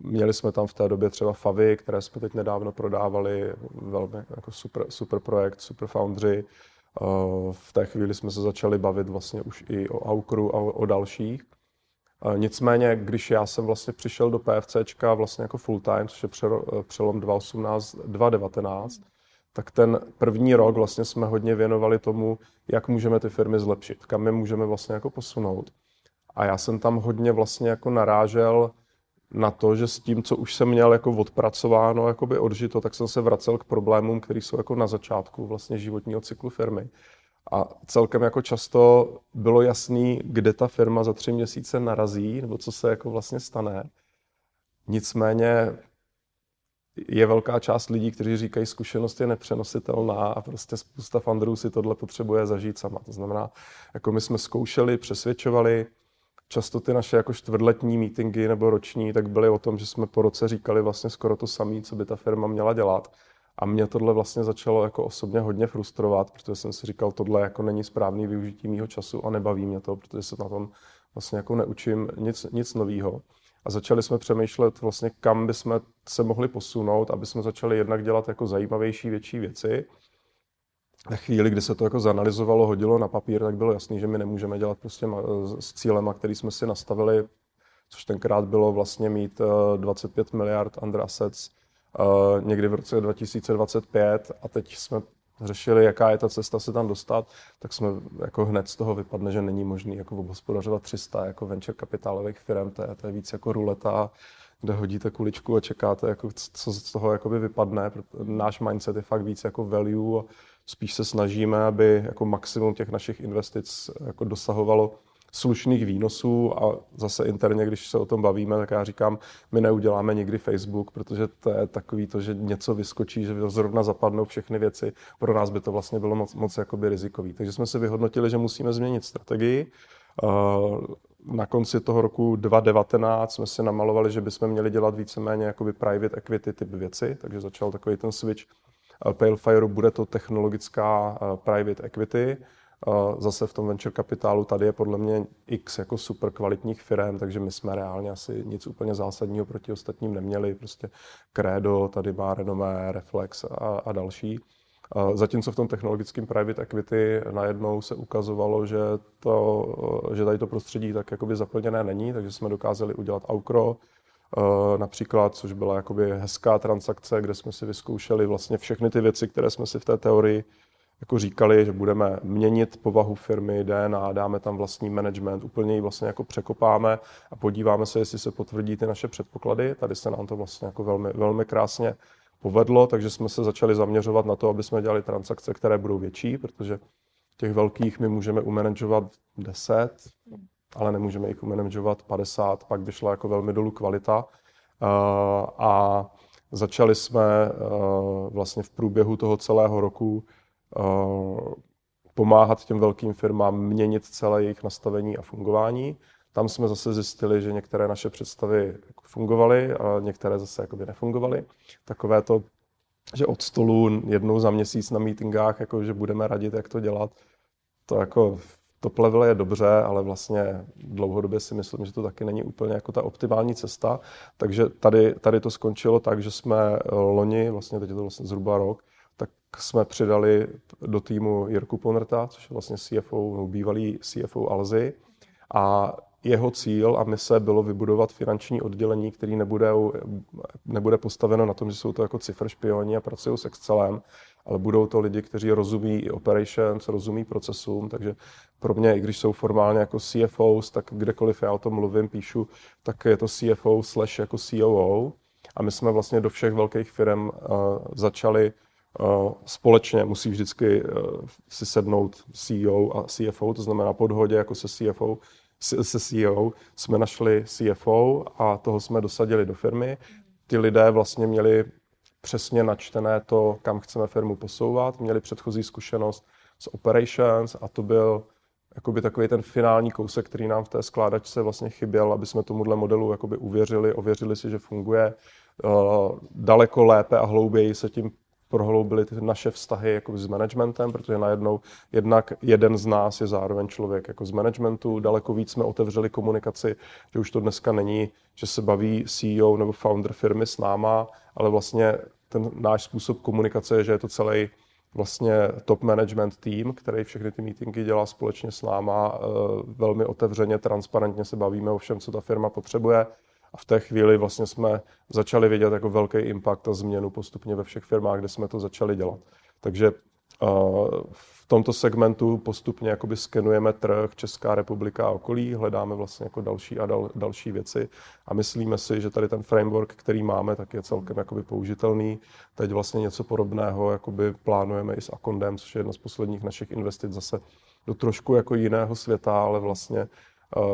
měli jsme tam v té době třeba Favy, které jsme teď nedávno prodávali, velmi jako super, super projekt, super foundry. Eh, v té chvíli jsme se začali bavit vlastně už i o Aukru a o dalších. Nicméně, když já jsem vlastně přišel do PFCčka vlastně jako full time, což je přelom 2018, 2019, tak ten první rok vlastně jsme hodně věnovali tomu, jak můžeme ty firmy zlepšit, kam je můžeme vlastně jako posunout. A já jsem tam hodně vlastně jako narážel na to, že s tím, co už jsem měl jako odpracováno, jakoby odžito, tak jsem se vracel k problémům, které jsou jako na začátku vlastně životního cyklu firmy. A celkem jako často bylo jasný, kde ta firma za tři měsíce narazí, nebo co se jako vlastně stane. Nicméně je velká část lidí, kteří říkají, zkušenost je nepřenositelná a prostě spousta fundrů si tohle potřebuje zažít sama. To znamená, jako my jsme zkoušeli, přesvědčovali, často ty naše jako čtvrtletní meetingy nebo roční, tak byly o tom, že jsme po roce říkali vlastně skoro to samé, co by ta firma měla dělat. A mě tohle vlastně začalo jako osobně hodně frustrovat, protože jsem si říkal, tohle jako není správný využití mýho času a nebaví mě to, protože se na tom vlastně jako neučím nic, nic nového. A začali jsme přemýšlet vlastně, kam bychom se mohli posunout, aby jsme začali jednak dělat jako zajímavější, větší věci. Na chvíli, kdy se to jako zanalizovalo, hodilo na papír, tak bylo jasný, že my nemůžeme dělat prostě s cílem, který jsme si nastavili, což tenkrát bylo vlastně mít 25 eh, miliard under assets eh, někdy v roce 2025 a teď jsme řešili, jaká je ta cesta se tam dostat, tak jsme jako hned z toho vypadne, že není možný jako obhospodařovat 300 jako venture kapitálových firm, to je, to je víc jako ruleta, kde hodíte kuličku a čekáte, jako, co z toho jakoby vypadne. Náš mindset je fakt víc jako value a spíš se snažíme, aby jako maximum těch našich investic jako dosahovalo slušných výnosů a zase interně, když se o tom bavíme, tak já říkám, my neuděláme nikdy Facebook, protože to je takový to, že něco vyskočí, že zrovna zapadnou všechny věci. Pro nás by to vlastně bylo moc, moc jakoby rizikový. Takže jsme si vyhodnotili, že musíme změnit strategii. Na konci toho roku 2019 jsme si namalovali, že bychom měli dělat víceméně jakoby private equity typ věci, takže začal takový ten switch Palefire, bude to technologická private equity, Zase v tom venture kapitálu tady je podle mě x jako super kvalitních firm, takže my jsme reálně asi nic úplně zásadního proti ostatním neměli. Prostě Credo, tady má renomé, Reflex a, a další. Zatímco v tom technologickém private equity najednou se ukazovalo, že, to, že tady to prostředí tak jakoby zaplněné není, takže jsme dokázali udělat Aukro, například, což byla jakoby hezká transakce, kde jsme si vyzkoušeli vlastně všechny ty věci, které jsme si v té teorii jako říkali, že budeme měnit povahu firmy, DNA, dáme tam vlastní management, úplně ji vlastně jako překopáme a podíváme se, jestli se potvrdí ty naše předpoklady. Tady se nám to vlastně jako velmi, velmi krásně povedlo, takže jsme se začali zaměřovat na to, aby jsme dělali transakce, které budou větší, protože těch velkých my můžeme umanagovat 10, ale nemůžeme jich umanagovat 50, pak by šla jako velmi dolů kvalita. A začali jsme vlastně v průběhu toho celého roku Eh, pomáhat těm velkým firmám měnit celé jejich nastavení a fungování. Tam jsme zase zjistili, že některé naše představy jako fungovaly a některé zase jakoby nefungovaly. Takové to, že od stolu jednou za měsíc na meetingách, jako že budeme radit, jak to dělat, to jako top level je dobře, ale vlastně dlouhodobě si myslím, že to taky není úplně jako ta optimální cesta. Takže tady, tady to skončilo tak, že jsme loni, vlastně teď je to vlastně zhruba rok, tak jsme přidali do týmu Jirku Ponrta, což je vlastně CFO, bývalý CFO Alzy. A jeho cíl a mise bylo vybudovat finanční oddělení, který nebude, nebude postaveno na tom, že jsou to jako cifr špioni a pracují s Excelem, ale budou to lidi, kteří rozumí i operations, rozumí procesům, takže pro mě, i když jsou formálně jako CFOs, tak kdekoliv já o tom mluvím, píšu, tak je to CFO slash jako COO. A my jsme vlastně do všech velkých firm uh, začali Eh, společně musí vždycky eh, si sednout CEO a CFO, to znamená po dohodě jako se CFO, se CEO jsme našli CFO a toho jsme dosadili do firmy. Ty lidé vlastně měli přesně načtené to, kam chceme firmu posouvat, měli předchozí zkušenost s operations a to byl jakoby takový ten finální kousek, který nám v té skládačce vlastně chyběl, aby jsme tomuhle modelu jakoby uvěřili, ověřili si, že funguje. Uh, daleko lépe a hlouběji se tím prohloubili ty naše vztahy jako s managementem, protože najednou jednak jeden z nás je zároveň člověk jako z managementu, daleko víc jsme otevřeli komunikaci, že už to dneska není, že se baví CEO nebo founder firmy s náma, ale vlastně ten náš způsob komunikace je, že je to celý vlastně top management tým, který všechny ty meetingy dělá společně s náma, eh, velmi otevřeně, transparentně se bavíme o všem, co ta firma potřebuje a v té chvíli vlastně jsme začali vidět jako velký impact a změnu postupně ve všech firmách, kde jsme to začali dělat. Takže v tomto segmentu postupně jakoby skenujeme trh Česká republika a okolí, hledáme vlastně jako další a dal, další věci a myslíme si, že tady ten framework, který máme, tak je celkem jakoby použitelný. Teď vlastně něco podobného jakoby plánujeme i s Akondem, což je jedna z posledních našich investic zase do trošku jako jiného světa, ale vlastně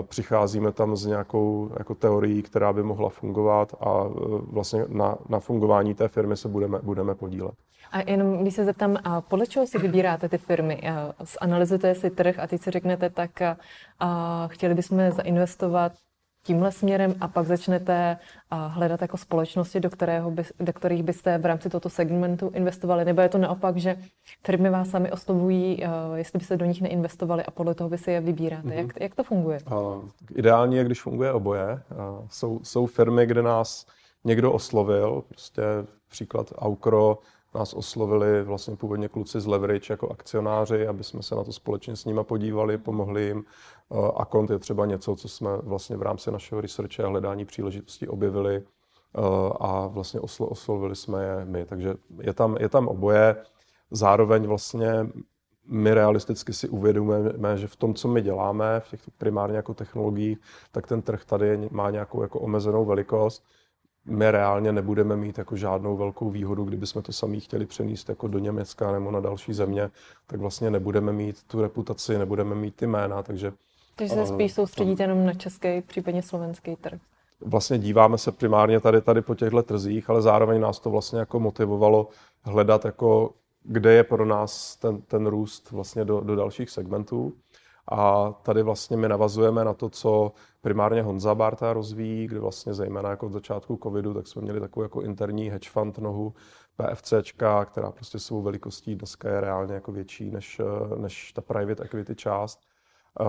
přicházíme tam s nějakou jako teorií, která by mohla fungovat a uh, vlastně na, na fungování té firmy se budeme, budeme podílet. A jenom, když se zeptám, a podle čeho si vybíráte ty firmy? Zanalizujete si trh a teď si řeknete, tak a chtěli bychom zainvestovat tímhle směrem a pak začnete hledat jako společnosti, do, kterého by, do kterých byste v rámci tohoto segmentu investovali? Nebo je to naopak, že firmy vás sami oslovují, jestli byste do nich neinvestovali a podle toho vy si je vybíráte? Mm-hmm. Jak, jak to funguje? Uh, ideální je, když funguje oboje. Uh, jsou, jsou firmy, kde nás někdo oslovil, prostě příklad Aukro, nás oslovili vlastně původně kluci z Leverage jako akcionáři, aby jsme se na to společně s nimi podívali, pomohli jim. Eh, Akont je třeba něco, co jsme vlastně v rámci našeho researche a hledání příležitostí objevili eh, a vlastně oslovili jsme je my. Takže je tam, je tam oboje. Zároveň vlastně my realisticky si uvědomujeme, že v tom, co my děláme, v těch primárně jako technologiích, tak ten trh tady má nějakou jako omezenou velikost my reálně nebudeme mít jako žádnou velkou výhodu, kdyby jsme to sami chtěli přenést jako do Německa nebo na další země, tak vlastně nebudeme mít tu reputaci, nebudeme mít ty jména, takže... Takže se eh, spíš soustředíte jenom na český, případně slovenský trh. Vlastně díváme se primárně tady, tady po těchto trzích, ale zároveň nás to vlastně jako motivovalo hledat jako kde je pro nás ten, ten růst vlastně do, do dalších segmentů. A tady vlastně my navazujeme na to, co primárně Honza Barta rozvíjí, kde vlastně zejména jako od začátku covidu, tak jsme měli takovou jako interní hedge fund nohu PFCčka, která prostě svou velikostí dneska je reálně jako větší než, než ta private equity část, eh,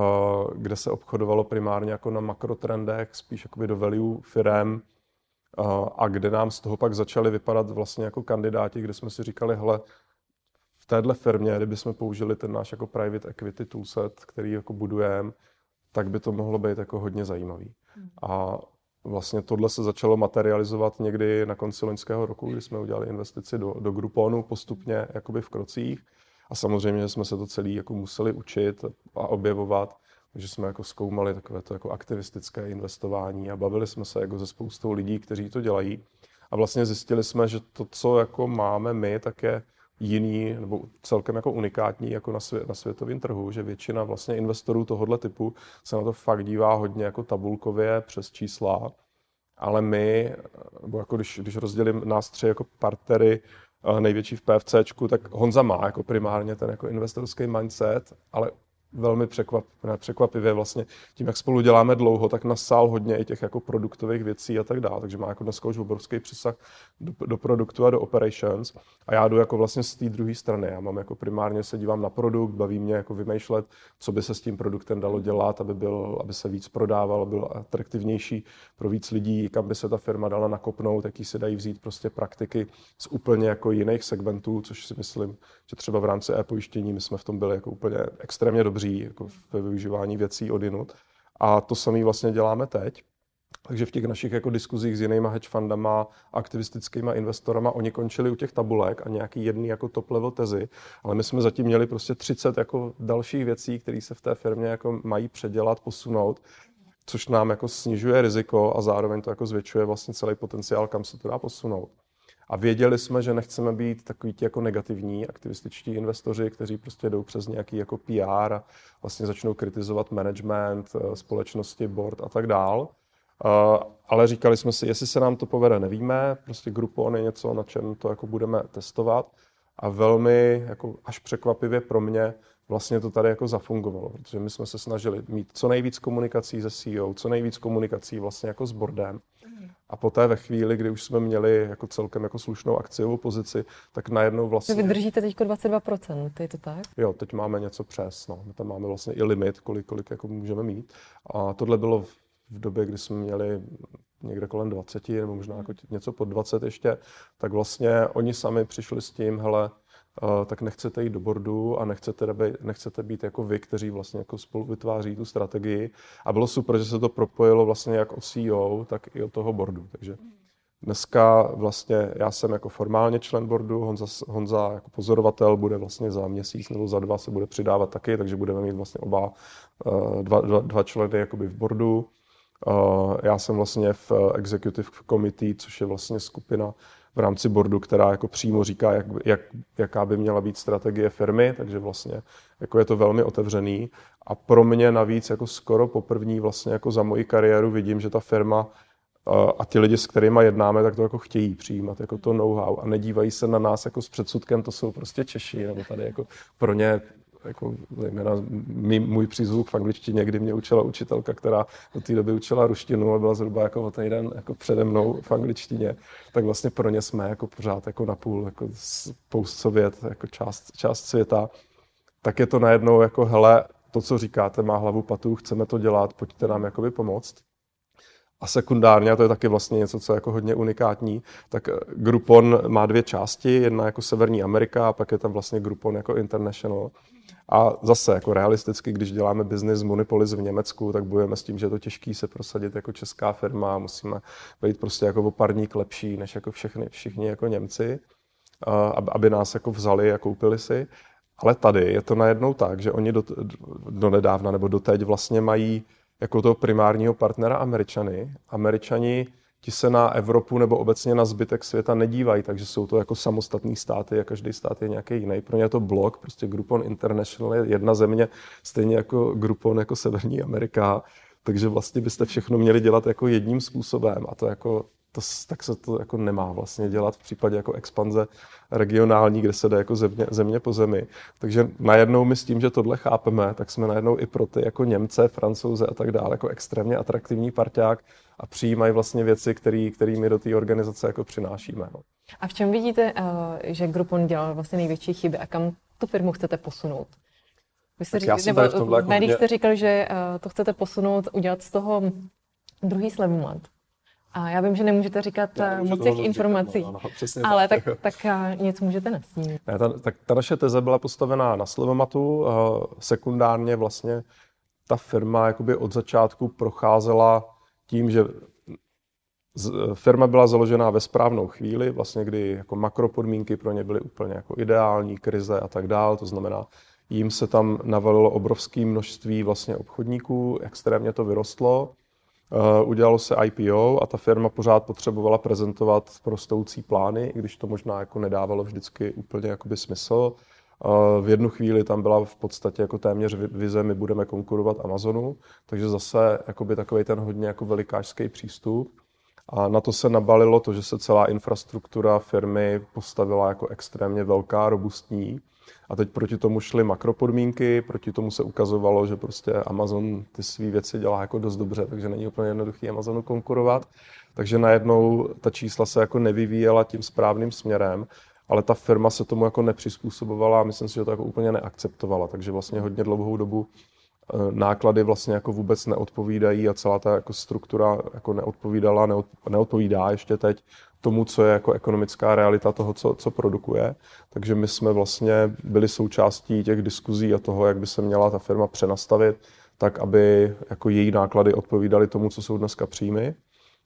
kde se obchodovalo primárně jako na makrotrendech, spíš jakoby do value firem, eh, a kde nám z toho pak začaly vypadat vlastně jako kandidáti, kde jsme si říkali, hele, v téhle firmě, kdybychom použili ten náš jako private equity toolset, který jako budujeme, tak by to mohlo být jako hodně zajímavý. Hmm. A vlastně tohle se začalo materializovat někdy na konci loňského roku, kdy jsme udělali investici do, do Grouponu postupně jakoby v krocích. A samozřejmě že jsme se to celý jako museli učit a objevovat, takže jsme jako zkoumali takové to jako aktivistické investování a bavili jsme se jako se spoustou lidí, kteří to dělají. A vlastně zjistili jsme, že to, co jako máme my, tak je jiný nebo celkem jako unikátní jako na, svě, na světovém trhu, že většina vlastně investorů tohohle typu se na to fakt dívá hodně jako tabulkově přes čísla, ale my, nebo jako když, když rozdělím nás tři jako partnery, eh, největší v PFCčku, tak Honza má jako primárně ten jako investorský mindset, ale velmi překvap, ne, překvapivě vlastně tím, jak spolu děláme dlouho, tak nasál hodně i těch jako produktových věcí a tak dále. Takže má jako dneska už obrovský přesah do, do produktu a do operations. A já jdu jako vlastně z té druhé strany. Já mám jako primárně se dívám na produkt, baví mě jako vymýšlet, co by se s tím produktem dalo dělat, aby, byl, aby se víc prodával, byl atraktivnější pro víc lidí, kam by se ta firma dala nakopnout, jaký se dají vzít prostě praktiky z úplně jako jiných segmentů, což si myslím, že třeba v rámci e-pojištění my jsme v tom byli jako úplně extrémně dobří jako ve využívání věcí odinut. A to samé vlastně děláme teď. Takže v těch našich jako diskuzích s jinýma hedge fundama, aktivistickými investorama, oni končili u těch tabulek a nějaký jedný jako top level tezy, ale my jsme zatím měli prostě 30 jako dalších věcí, které se v té firmě jako mají předělat, posunout, což nám jako snižuje riziko a zároveň to jako zvětšuje vlastně celý potenciál, kam se to dá posunout. A věděli jsme, že nechceme být takový ti jako negativní aktivističtí investoři, kteří prostě jdou přes nějaký jako PR a vlastně začnou kritizovat management, eh, společnosti, board a tak dál. Uh, ale říkali jsme si, jestli se nám to povede, nevíme. Prostě Groupon je něco, na čem to jako budeme testovat. A velmi jako až překvapivě pro mě vlastně to tady jako zafungovalo, protože my jsme se snažili mít co nejvíc komunikací se CEO, co nejvíc komunikací vlastně jako s boardem. A poté ve chvíli, kdy už jsme měli jako celkem jako slušnou akciovou pozici, tak najednou vlastně... Vy vydržíte teď 22%, je to tak? Jo, teď máme něco přes, no. My tam máme vlastně i limit, kolik, kolik jako můžeme mít. A tohle bylo v době, kdy jsme měli někde kolem 20, nebo možná jako něco pod 20 ještě, tak vlastně oni sami přišli s tím, hele, tak nechcete jít do bordu a nechcete, nechcete být jako vy, kteří vlastně jako spolu vytváří tu strategii. A bylo super, že se to propojilo vlastně jak od CEO, tak i od toho bordu. Takže Dneska vlastně já jsem jako formálně člen boardu, Honza, Honza jako pozorovatel bude vlastně za měsíc nebo za dva se bude přidávat taky, takže budeme mít vlastně oba eh, dva, dva, dva členy jakoby v boardu. Eh, já jsem vlastně v Executive Committee, což je vlastně skupina v rámci boardu, která jako přímo říká, jak, jak, jaká by měla být strategie firmy, takže vlastně jako je to velmi otevřený. A pro mě navíc jako skoro poprvní vlastně jako za moji kariéru vidím, že ta firma a ti lidi, s kterými jednáme, tak to jako chtějí přijímat, jako to know-how a nedívají se na nás jako s předsudkem, to jsou prostě Češi, nebo tady jako pro ně jako zejména mý, můj přízvuk v angličtině, kdy mě učila učitelka, která do té doby učila ruštinu a byla zhruba jako o týden jako přede mnou v angličtině, tak vlastně pro ně jsme jako pořád jako napůl jako post-sovět, jako část, část světa. Tak je to najednou jako, hele, to, co říkáte, má hlavu patů, chceme to dělat, pojďte nám jakoby pomoct. A sekundárně, a to je taky vlastně něco, co je jako hodně unikátní, tak eh, Groupon má dvě části, jedna jako Severní Amerika a pak je tam vlastně Groupon jako International. A zase jako realisticky, když děláme business Monopolis v Německu, tak bojujeme s tím, že je to těžké se prosadit jako česká firma, musíme být prostě jako oparník lepší než jako všechny, všichni jako Němci, aby nás jako vzali a koupili si. Ale tady je to najednou tak, že oni do, do nedávna nebo doteď vlastně mají jako toho primárního partnera Američany. Američani ti se na Evropu nebo obecně na zbytek světa nedívají, takže jsou to jako samostatní státy a každý stát je nějaký jiný. Pro ně je to blok, prostě Groupon International je jedna země, stejně jako Groupon jako Severní Amerika, takže vlastně byste všechno měli dělat jako jedním způsobem a to jako to, tak se to jako nemá vlastně dělat v případě jako expanze regionální, kde se jde jako země, země po zemi. Takže najednou my s tím, že tohle chápeme, tak jsme najednou i pro ty jako Němce, Francouze a tak dále jako extrémně atraktivní parťák a přijímají vlastně věci, které my do té organizace jako přinášíme. No. A v čem vidíte, eh, že Groupon dělal vlastně největší chyby a kam tu firmu chcete posunout? Vy jste říkali, nebo v, v médiích jste říkali, že uh, to chcete posunout, udělat z toho druhý slevumat. A já vím, že nemůžete říkat já moc těch informací, říkat, no, no, ale tak, tak, tak něco můžete nasnít. Ne, ta, tak ta naše teze byla postavená na Slevomatu. Sekundárně vlastně ta firma jakoby od začátku procházela tím, že firma byla založená ve správnou chvíli, vlastně kdy jako makropodmínky pro ně byly úplně jako ideální, krize a tak dál, to znamená, jim se tam navalilo obrovské množství vlastně obchodníků, extrémně to vyrostlo udělalo se IPO a ta firma pořád potřebovala prezentovat prostoucí plány, i když to možná jako nedávalo vždycky úplně jakoby smysl. Uh, v jednu chvíli tam byla v podstatě jako téměř vize, my budeme konkurovat Amazonu, takže zase takový ten hodně jako velikářský přístup. A na to se nabalilo to, že se celá infrastruktura firmy postavila jako extrémně velká, robustní. A teď proti tomu šly makropodmínky, proti tomu se ukazovalo, že prostě Amazon ty své věci dělá jako dost dobře, takže není úplně jednoduchý Amazonu konkurovat. Takže najednou ta čísla se jako nevyvíjela tím správným směrem, ale ta firma se tomu jako nepřizpůsobovala a myslím si, že to jako úplně neakceptovala. Takže vlastně hodně dlouhou dobu eh, náklady vlastně jako vůbec neodpovídají a celá ta jako struktura jako neodpovídala, neodpovídá ještě teď tomu, co je jako ekonomická realita toho, co, co produkuje. Takže my jsme vlastně byli součástí těch diskuzí a toho, jak by se měla ta firma přenastavit, tak aby jako její náklady odpovídaly tomu, co jsou dneska příjmy.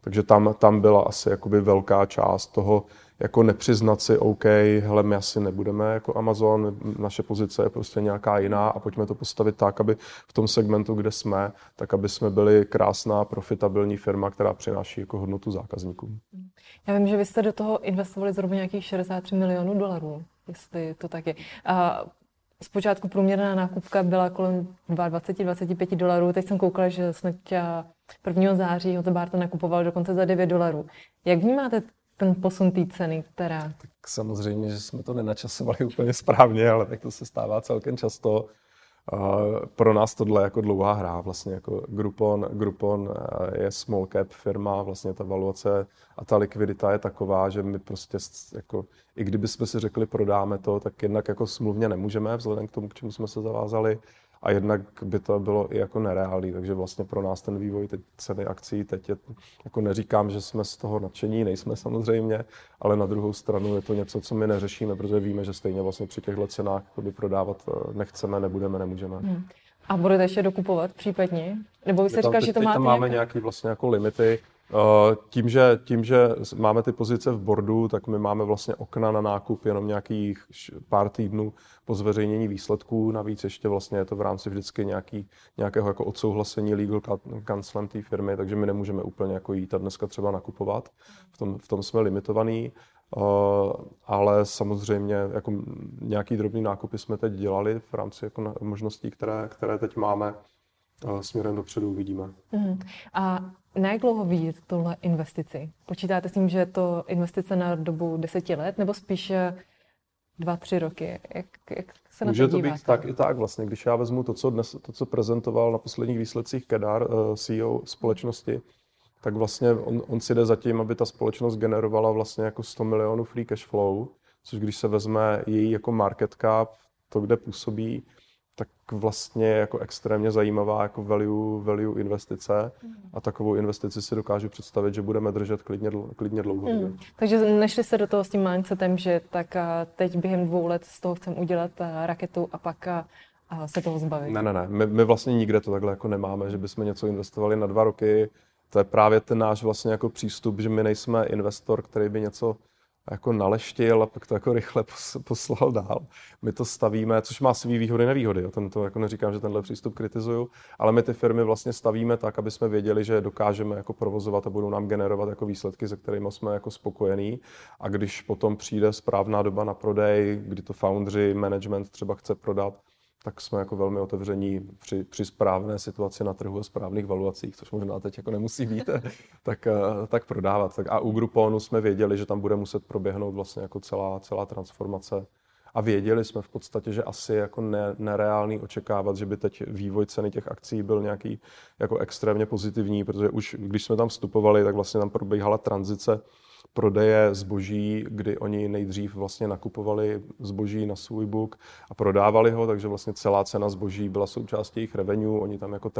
Takže tam, tam byla asi jakoby velká část toho, jako nepřiznat si, OK, hele, my asi nebudeme jako Amazon, naše pozice je prostě nějaká jiná a pojďme to postavit tak, aby v tom segmentu, kde jsme, tak aby jsme byli krásná, profitabilní firma, která přináší jako hodnotu zákazníkům. Já vím, že vy jste do toho investovali zhruba nějakých 63 milionů dolarů, jestli to tak je. A zpočátku průměrná nákupka byla kolem 22-25 dolarů, teď jsem koukala, že snad 1. září Jose Barton nakupoval dokonce za 9 dolarů. Jak vnímáte ten posun té ceny, která... Tak samozřejmě, že jsme to nenačasovali úplně správně, ale tak to se stává celkem často. Pro nás tohle je jako dlouhá hra, vlastně jako Groupon, Groupon je small cap firma, vlastně ta valuace a ta likvidita je taková, že my prostě jako, i kdybychom si řekli prodáme to, tak jednak jako smluvně nemůžeme, vzhledem k tomu, k čemu jsme se zavázali, a jednak by to bylo i jako nereálný, takže vlastně pro nás ten vývoj teď ceny akcí teď je, jako neříkám, že jsme z toho nadšení, nejsme samozřejmě, ale na druhou stranu je to něco, co my neřešíme, protože víme, že stejně vlastně při těchto cenách kdy prodávat eh, nechceme, nebudeme, nemůžeme. Hmm. A budete ještě dokupovat případně? Nebo vy se říkáš, že to máte tam máme nějaké vlastně jako limity, Tím že, tím, že máme ty pozice v bordu, tak my máme vlastně okna na nákup jenom nějakých pár týdnů po zveřejnění výsledků. Navíc ještě vlastně je to v rámci vždycky nějaký, nějakého jako odsouhlasení legal kancelem té firmy, takže my nemůžeme úplně jako jít a dneska třeba nakupovat. V tom, v tom jsme limitovaní. Uh, ale samozřejmě jako nějaký drobný nákupy jsme teď dělali v rámci jako možností, které, které teď máme. Směrem dopředu uvidíme. Uh-huh. A na jak dlouho vidět tohle investici? Počítáte s tím, že je to investice na dobu deseti let, nebo spíš dva, tři roky? Jak, jak se Může na to, to být tak i tak vlastně. Když já vezmu to, co, dnes, to, co prezentoval na posledních výsledcích Kedar, uh, CEO společnosti, tak vlastně on, on si jde za tím, aby ta společnost generovala vlastně jako 100 milionů free cash flow, což když se vezme její jako market cap, to, kde působí, tak vlastně je jako extrémně zajímavá jako value, value investice mm. a takovou investici si dokážu představit, že budeme držet klidně, klidně dlouho. Mm. Takže nešli se do toho s tím mindsetem, že tak teď během dvou let z toho chcem udělat raketu a pak a se toho zbavit. Ne, ne, ne. My, my vlastně nikde to takhle jako nemáme, že bychom něco investovali na dva roky, to je právě ten náš vlastně jako přístup, že my nejsme investor, který by něco jako naleštil a pak to jako rychle poslal dál. My to stavíme, což má svý výhody, nevýhody. Jo. Ten to jako neříkám, že tenhle přístup kritizuju, ale my ty firmy vlastně stavíme tak, aby jsme věděli, že dokážeme jako provozovat a budou nám generovat jako výsledky, se kterými jsme jako spokojení. A když potom přijde správná doba na prodej, kdy to foundry, management třeba chce prodat, tak jsme jako velmi otevření při, při správné situaci na trhu a správných valuacích, což možná teď jako nemusí být, *laughs* tak, eh, tak prodávat. Tak a u Grouponu jsme věděli, že tam bude muset proběhnout vlastně jako celá, celá transformace a věděli jsme v podstatě, že asi jako ne, nereálný očekávat, že by teď vývoj ceny těch akcí byl nějaký jako extrémně pozitivní, protože už když jsme tam vstupovali, tak vlastně tam probíhala tranzice prodeje zboží, kdy oni nejdřív vlastně nakupovali zboží na svůj book a prodávali ho, takže vlastně celá cena zboží byla součástí jejich revenue. Oni tam jako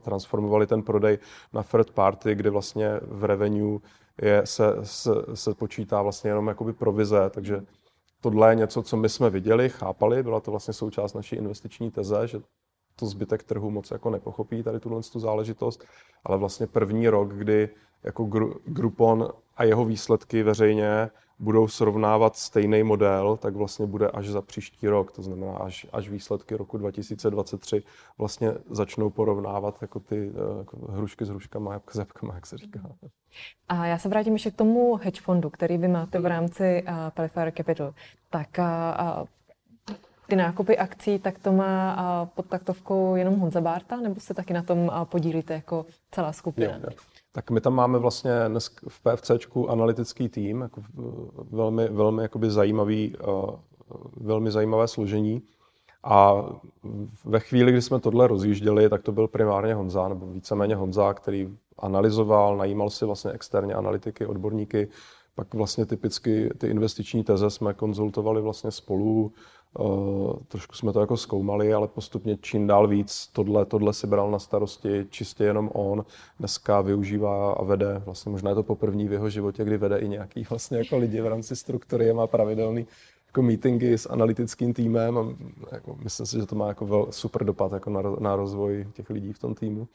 transformovali ten prodej na third party, kde vlastně v revenue je, se, se, se počítá vlastně jenom jakoby provize, takže tohle je něco, co my jsme viděli, chápali, byla to vlastně součást naší investiční teze, že to zbytek trhu moc jako nepochopí tady tuhle tu záležitost, ale vlastně první rok, kdy jako Groupon a jeho výsledky veřejně budou srovnávat stejný model, tak vlastně bude až za příští rok, to znamená až, až výsledky roku 2023 vlastně začnou porovnávat jako ty eh, jako hrušky s hruškama, jabka s jabkama, jak se říká. A já se vrátím ještě k tomu hedge fondu, který vy máte v rámci uh, Pelifair Capital. Tak uh, ty nákupy akcí, tak to má uh, pod taktovkou jenom Honza Bárta, nebo se taky na tom uh, podílíte jako celá skupina? Jo, jo. Tak my tam máme vlastně dnes v PFCčku analytický tým, jako velmi, velmi jakoby zajímavý, uh, velmi zajímavé složení. A ve chvíli, kdy jsme tohle rozjížděli, tak to byl primárně Honza, nebo víceméně Honza, který analyzoval, najímal si vlastně externě analytiky, odborníky, pak vlastně typicky ty investiční teze jsme konzultovali vlastně spolu, Trošku jsme to jako zkoumali, ale postupně čím dál víc tohle, tohle si bral na starosti čistě jenom on. Dneska využívá a vede, vlastně možná je to poprvé v jeho životě, kdy vede i nějaký vlastně jako lidi v rámci struktury má pravidelný jako meetingy s analytickým týmem a jako, myslím si, že to má jako vel, super dopad jako na, na rozvoj těch lidí v tom týmu.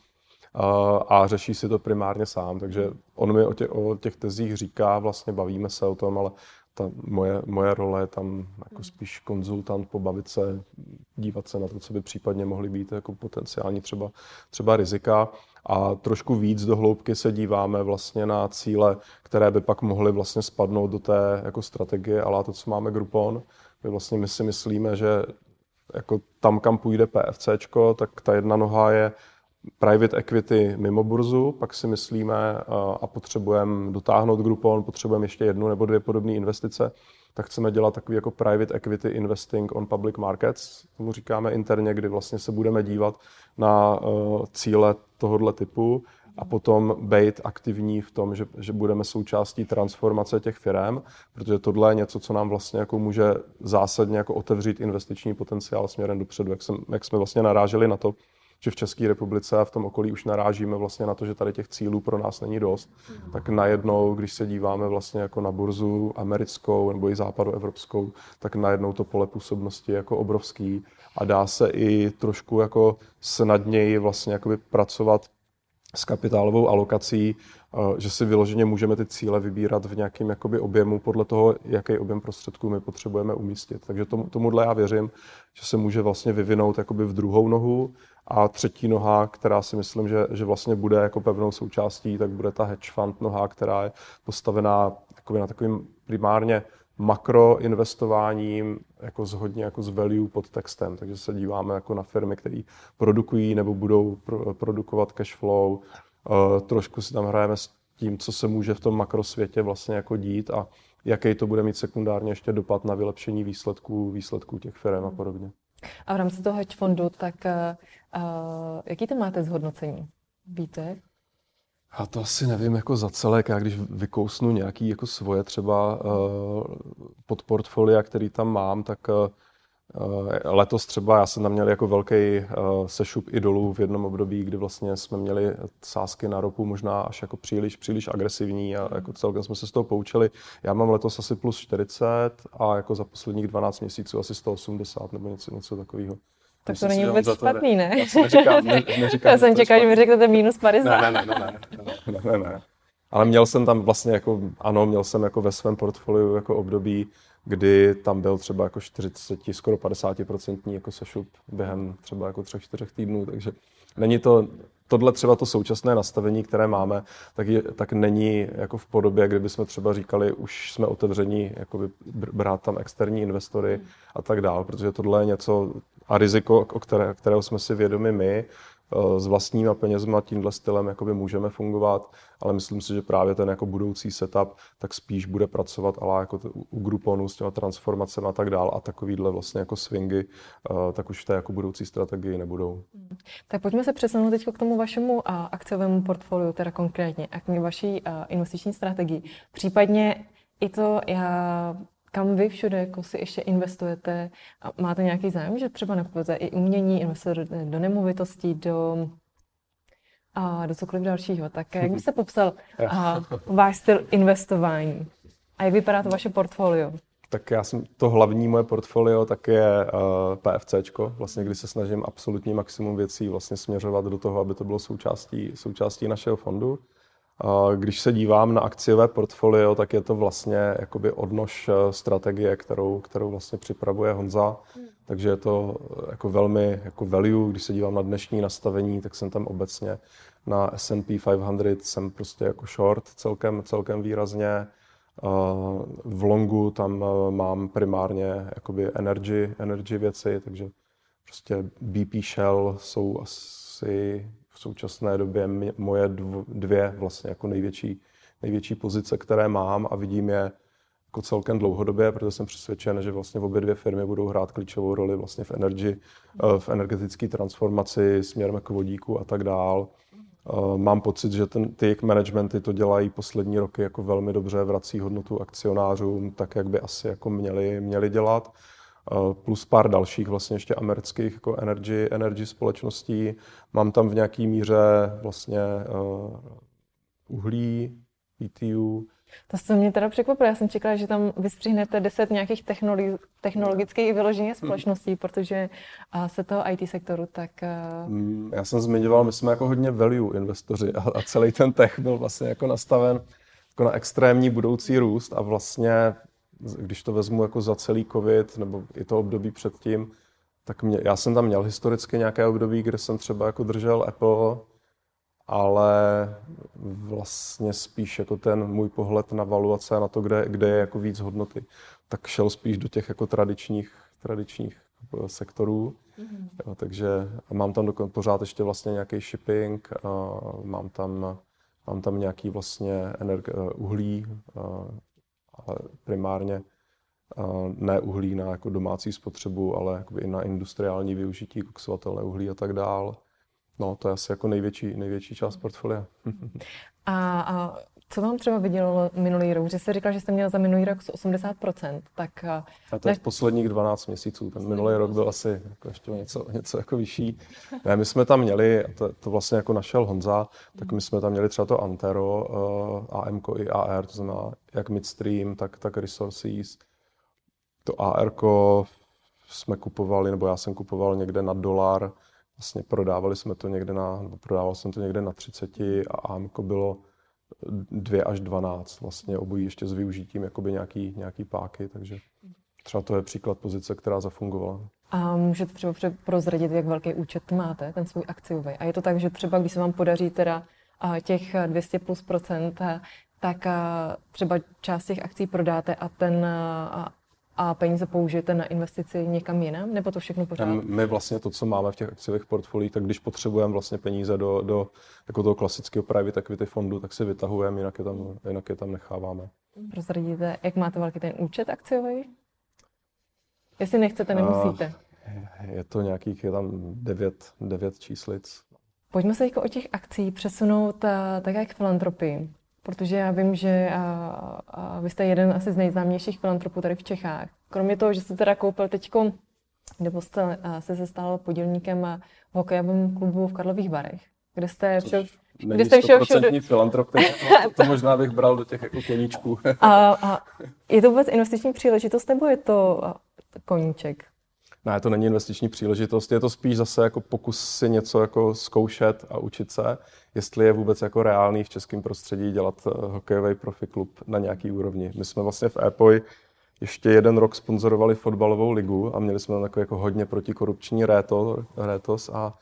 A řeší si to primárně sám, takže on mi o, tě, o těch tezích říká, vlastně bavíme se o tom, ale ta moje, moje role je tam jako spíš konzultant, pobavit se, dívat se na to, co by případně mohly být jako potenciální třeba, třeba rizika. A trošku víc do hloubky se díváme vlastně na cíle, které by pak mohly vlastně spadnout do té jako strategie, ale to, co máme Groupon, my vlastně my si myslíme, že jako tam, kam půjde PFCčko, tak ta jedna noha je private equity mimo burzu, pak si myslíme a potřebujeme dotáhnout Groupon, potřebujeme ještě jednu nebo dvě podobné investice, tak chceme dělat takový jako private equity investing on public markets, tomu říkáme interně, kdy vlastně se budeme dívat na cíle tohohle typu a potom být aktivní v tom, že, že budeme součástí transformace těch firm, protože tohle je něco, co nám vlastně jako může zásadně jako otevřít investiční potenciál směrem dopředu, jak, jsem, jak jsme vlastně naráželi na to, že v České republice a v tom okolí už narážíme vlastně na to, že tady těch cílů pro nás není dost, mm. tak najednou, když se díváme vlastně jako na burzu americkou nebo i západoevropskou, tak najednou to pole působnosti je jako obrovský a dá se i trošku jako snadněji vlastně jakoby pracovat s kapitálovou alokací, eh, že si vyloženě můžeme ty cíle vybírat v nějakém jakoby objemu podle toho, jaký objem prostředků my potřebujeme umístit. Takže tomu, tomuhle já věřím, že se může vlastně vyvinout jakoby v druhou nohu a třetí noha, která si myslím, že, že vlastně bude jako pevnou součástí, tak bude ta hedge fund noha, která je postavená na takovým primárně makroinvestováním jako z hodně jako z value pod textem. Takže se díváme jako na firmy, které produkují nebo budou pro, produkovat cash flow. Uh, trošku si tam hrajeme s tím, co se může v tom makrosvětě vlastně jako dít a jaký to bude mít sekundárně ještě dopad na vylepšení výsledků, výsledků těch firm a podobně. A v rámci toho hedge fondu, tak uh, jaký to máte zhodnocení? Víte? Já to asi nevím jako za celek. Já když vykousnu nějaký jako svoje třeba uh, podportfolia, který tam mám, tak uh, letos třeba já jsem tam měl jako velký uh, sešup idolů v jednom období, kdy vlastně jsme měli sázky na ropu možná až jako příliš, příliš agresivní a jako celkem jsme se z toho poučili. Já mám letos asi plus 40 a jako za posledních 12 měsíců asi 180 nebo něco, něco takového. Tak to není vůbec špatný, ne? Já, ne, *laughs* jsem čekal, že mi řeknete minus 50. Ne, ne, ne, ne, ne, ne, ne. Ale měl jsem tam vlastně jako, ano, měl jsem jako ve svém portfoliu jako období, kdy tam byl třeba jako 40, skoro 50% jako sešup během třeba jako třech, čtyřech týdnů, takže není to, tohle třeba to současné nastavení, které máme, tak, je, tak není jako v podobě, kdyby jsme třeba říkali, už jsme otevření jakoby brát tam externí investory a tak dál, protože tohle je něco, a riziko, o které, kterého jsme si vědomi my, s vlastníma penězma tímhle stylem jakoby můžeme fungovat, ale myslím si, že právě ten jako budoucí setup tak spíš bude pracovat ale jako u Grouponu s těma transformacemi a tak dál a takovýhle vlastně jako swingy, eh, tak už v té jako budoucí strategii nebudou. Hmm. Tak pojďme se přesunout teď k tomu vašemu akciovému portfoliu, teda konkrétně, a k vaší investiční strategii. Případně i to, já kam vy všude jako si ještě investujete a máte nějaký zájem, že třeba nakupujete i umění, investujete do nemovitostí, do a do cokoliv dalšího. Tak jak byste popsal *laughs* a, váš styl investování? A jak vypadá to vaše portfolio? Tak já jsem, to hlavní moje portfolio tak je uh, PFCčko, vlastně kdy se snažím absolutní maximum věcí vlastně směřovat do toho, aby to bylo součástí, součástí našeho fondu. Když se dívám na akciové portfolio, tak je to vlastně jakoby odnož eh, strategie, kterou, kterou vlastně připravuje Honza. Hmm. Takže je to eh, jako velmi jako value. Když se dívám na dnešní nastavení, tak jsem tam obecně na S&P 500 jsem prostě jako short celkem, celkem výrazně. V longu tam eh, mám primárně jakoby energy, energy věci, takže prostě BP Shell jsou asi současné době moje dvě vlastně jako největší, největší pozice, které mám a vidím je jako celkem dlouhodobě, protože jsem přesvědčen, že vlastně obě dvě firmy budou hrát klíčovou roli vlastně v energy, eh, v energetické transformaci směrem k vodíku a tak dál. Eh, mám pocit, že ten, ty jejich managementy to dělají poslední roky jako velmi dobře, vrací hodnotu akcionářům, tak jak by asi jako měli, měli dělat. Eh, plus pár dalších vlastně ještě amerických jako energy, energy společností. Mám tam v nějaký míře vlastně uh, uhlí, ETU. To se mě teda překvapilo. Já jsem čekala, že tam vystřihnete deset nějakých technologi- technologických vyloženě hmm. společností, hmm. protože uh, se toho IT sektoru tak... Uh... Já jsem zmiňoval, my jsme jako hodně value investoři a, a celý ten tech byl vlastně jako nastaven jako na extrémní budoucí růst a vlastně když to vezmu jako za celý covid, nebo i to období předtím, tak mě, já jsem tam měl historicky nějaké období, kde jsem třeba jako držel Apple, ale vlastně spíš jako ten můj pohled na valuace a na to, kde, kde je jako víc hodnoty, tak šel spíš do těch jako tradičních, tradičních jako sektorů. Mm-hmm. Jo, takže mám tam dokon, pořád ještě vlastně nějaký shipping, a mám tam, mám tam nějaký vlastně energ- uhlí, ale primárně ne uhlí na jako domácí spotřebu, ale i na industriální využití, koksovatelné uhlí a tak dál. No, to je asi jako největší, největší část portfolia. a, a co vám třeba vidělo minulý rok? Že jste říkal, že jste měl za minulý rok 80%, tak... A to je ne... posledních 12 měsíců. Ten minulý rok byl asi jako ještě něco, něco jako vyšší. Ne, my jsme tam měli, to, to vlastně jako našel Honza, tak my jsme tam měli třeba to Antero, uh, AMK i AR, to znamená jak midstream, tak, tak resources. To AR jsme kupovali, nebo já jsem kupoval někde na dolar, Vlastně prodávali jsme to někde na, nebo prodával jsem to někde na 30 a AMko bylo 2 až 12, vlastně obojí ještě s využitím jakoby nějaký, nějaký páky, takže třeba to je příklad pozice, která zafungovala. A můžete třeba prozradit, jak velký účet máte, ten svůj akciový. A je to tak, že třeba když se vám podaří teda těch 200 plus procent, tak třeba část těch akcí prodáte a ten a peníze použijete na investici někam jinam, nebo to všechno pořád? My vlastně to, co máme v těch akciových portfoliích, tak když potřebujeme vlastně peníze do, do jako toho klasického private equity fondu, tak si vytahujeme, jinak je tam, jinak je tam necháváme. Prozradíte, jak máte velký ten účet akciový? Jestli nechcete, nemusíte. Je to nějakých, je tam devět, devět číslic. Pojďme se teď o těch akcí přesunout uh, tak jak filantropii. Protože já vím, že a, a vy jste jeden asi z nejznámějších filantropů tady v Čechách. Kromě toho, že jste teda koupil teďko, nebo jste se, se stal podílníkem v hokejovém klubu v Karlových Varech, kde jste všel, kde jste všel, všel do... filantrop, *laughs* to, to, možná bych bral do těch jako koníčků. a, a je to vůbec investiční příležitost, nebo je to koníček? Ne, to není investiční příležitost, je to spíš zase jako pokus si něco jako zkoušet a učit se, jestli je vůbec jako reálný v českém prostředí dělat eh, hokejový profi klub na nějaký úrovni. My jsme vlastně v EPOI ještě jeden rok sponzorovali fotbalovou ligu a měli jsme tam jako, hodně protikorupční réto, rétos a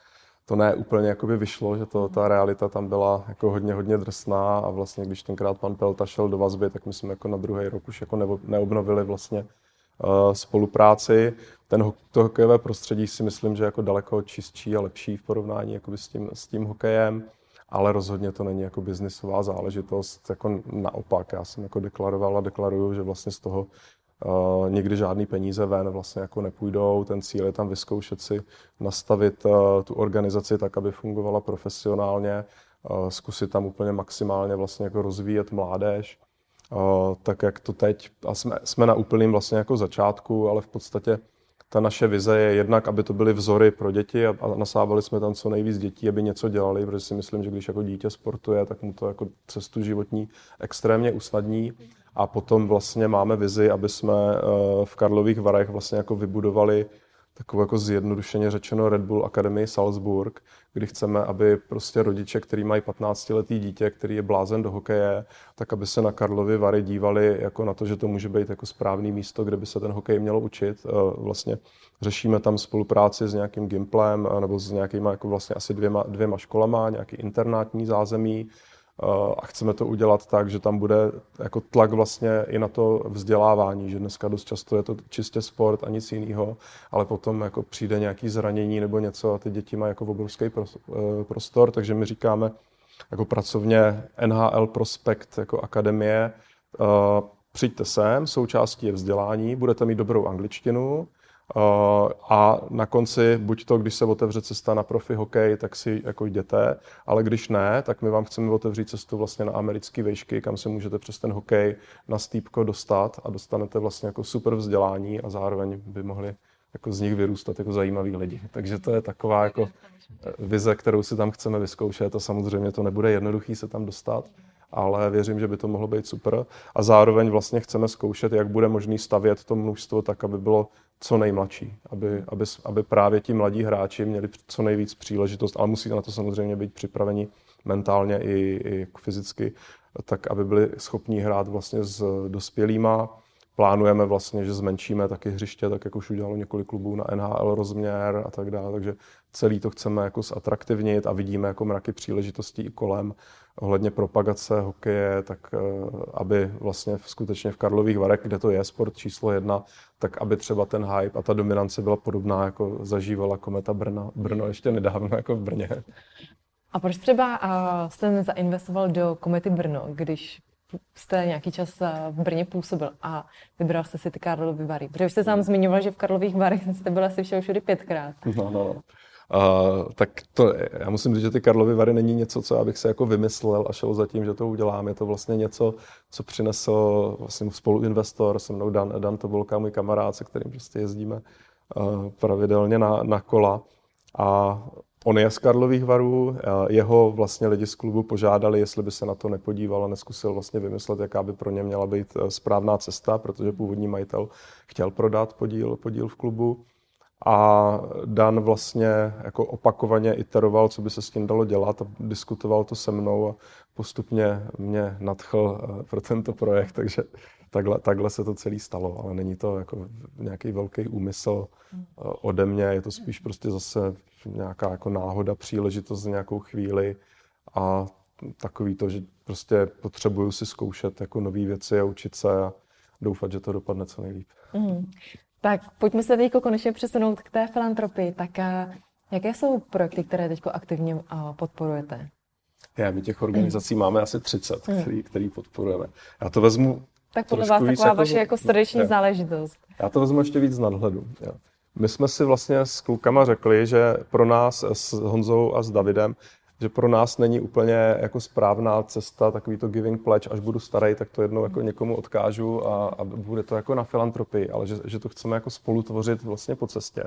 to ne úplně jakoby vyšlo, že to, ta realita tam byla jako hodně, hodně drsná a vlastně když tenkrát pan Pelta šel do vazby, tak my jsme jako na druhý rok už jako neobnovili vlastně uh, spolupráci ten, to hokejové prostředí si myslím, že jako daleko čistší a lepší v porovnání s, tím, s tím hokejem, ale rozhodně to není jako biznisová záležitost. Jako naopak, já jsem jako deklaroval a deklaruju, že vlastně z toho uh, nikdy žádný peníze ven vlastně jako nepůjdou. Ten cíl je tam vyzkoušet si nastavit uh, tu organizaci tak, aby fungovala profesionálně, uh, zkusit tam úplně maximálně vlastně jako rozvíjet mládež, tak jak to teď, a jsme, jsme na úplným vlastně jako začátku, ale v podstatě ta naše vize je jednak, aby to byly vzory pro děti a, a nasávali jsme tam co nejvíc dětí, aby něco dělali, protože si myslím, že když jako dítě sportuje, tak mu to jako cestu životní extrémně usnadní. A potom vlastně máme vizi, aby jsme eh, v Karlových Varech vlastně jako vybudovali takovou jako zjednodušeně řečeno Red Bull Academy Salzburg, kdy chceme, aby prostě rodiče, kteří mají 15-letý dítě, který je blázen do hokeje, tak aby se na Karlovy Vary dívali jako na to, že to může být jako správný místo, kde by se ten hokej mělo učit. Eh, vlastně řešíme tam spolupráci s nějakým Gimplem eh, nebo s nějakýma jako vlastně asi dvěma, dvěma školama, nějaký internátní zázemí, a chceme to udělat tak, že tam bude jako tlak vlastně i na to vzdělávání, že dneska dost často je to čistě sport a nic jiného, ale potom jako přijde nějaký zranění nebo něco a ty děti mají jako obrovský eh, prostor, takže my říkáme jako pracovně NHL Prospekt jako akademie, eh, přijďte sem, součástí je vzdělání, budete mít dobrou angličtinu, a na konci, buď to, když se otevře cesta na profi hokej, tak si jako jděte, ale když ne, tak my vám chceme otevřít cestu vlastně na americké výšky, kam se můžete přes ten hokej na stýpko dostat a dostanete vlastně jako super vzdělání a zároveň by mohli jako z nich vyrůstat jako zajímaví lidi. Takže to je taková jako vize, kterou si tam chceme vyzkoušet a samozřejmě to nebude jednoduchý se tam dostat, ale věřím, že by to mohlo být super. A zároveň vlastně chceme zkoušet, jak bude možný stavět to množstvo tak, aby bylo co nejmladší, aby, aby, aby právě ti mladí hráči měli co nejvíc příležitost, ale musí na to samozřejmě být připraveni mentálně i, i fyzicky, tak aby byli schopní hrát vlastně s dospělýma. Plánujeme vlastně, že zmenšíme taky hřiště, tak jak už udělalo několik klubů na NHL rozměr a tak dále, takže celý to chceme jako zatraktivnit a vidíme jako mraky příležitostí i kolem ohledně propagace hokeje, tak eh, aby vlastně skutečně v Karlových Varech, kde to je sport číslo jedna, tak aby třeba ten hype a ta dominance byla podobná, jako zažívala Kometa Brna, Brno ještě nedávno jako v Brně. A proč třeba jste nezainvestoval do Komety Brno, když jste nějaký čas v Brně působil a vybral jste si ty Karlovy Vary? Protože jste sám zmiňoval, že v Karlových Varech jste byl asi všeho všude pětkrát. No, no, no. Uh, tak to, já musím říct, že ty Karlovy Vary není něco, co abych se jako vymyslel a šel za tím, že to udělám. Je to vlastně něco, co přinesl vlastně spoluinvestor, se mnou Dan, Dan Tobolka, můj kamarád, se kterým prostě jezdíme uh, pravidelně na, na kola. A on je z Karlových varů, jeho vlastně lidi z klubu požádali, jestli by se na to nepodíval a neskusil vlastně vymyslet, jaká by pro ně měla být správná cesta, protože původní majitel chtěl prodat podíl, podíl v klubu. A Dan vlastně jako opakovaně iteroval, co by se s tím dalo dělat a diskutoval to se mnou a postupně mě nadchl eh, pro tento projekt, takže takhle, takhle se to celé stalo, ale není to jako nějaký velký úmysl eh, ode mě, je to spíš prostě zase nějaká jako náhoda, příležitost nějakou chvíli a takový to, že prostě potřebuju si zkoušet jako nové věci a učit se a doufat, že to dopadne co nejlíp. Mm. Tak pojďme se teď konečně přesunout k té filantropii. Tak a jaké jsou projekty, které teď aktivně podporujete? Já, my těch organizací máme asi 30, mm. který, který podporujeme. Já to vezmu Tak podle vás taková jako, vaše jako srdeční je. záležitost. Já to vezmu ještě víc z nadhledu. Jo. My jsme si vlastně s klukama řekli, že pro nás s Honzou a s Davidem že pro nás není úplně jako správná cesta takový to giving pledge, až budu starý, tak to jednou jako někomu odkážu a, a bude to jako na filantropii, ale že, že to chceme jako spolu tvořit vlastně po cestě.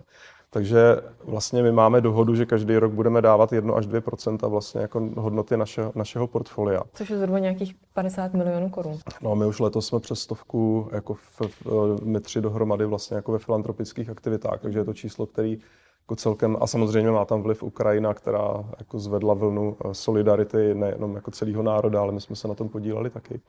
Takže vlastně my máme dohodu, že každý rok budeme dávat 1 až 2% vlastně jako hodnoty našeho, našeho portfolia. Což je zhruba nějakých 50 milionů korun. No my už letos jsme přes stovku, jako v, v, my tři dohromady vlastně jako ve filantropických aktivitách, takže je to číslo, který jako celkem, a samozřejmě má tam vliv Ukrajina, která jako zvedla vlnu eh, solidarity nejenom jako celého národa, ale my jsme se na tom podíleli taky.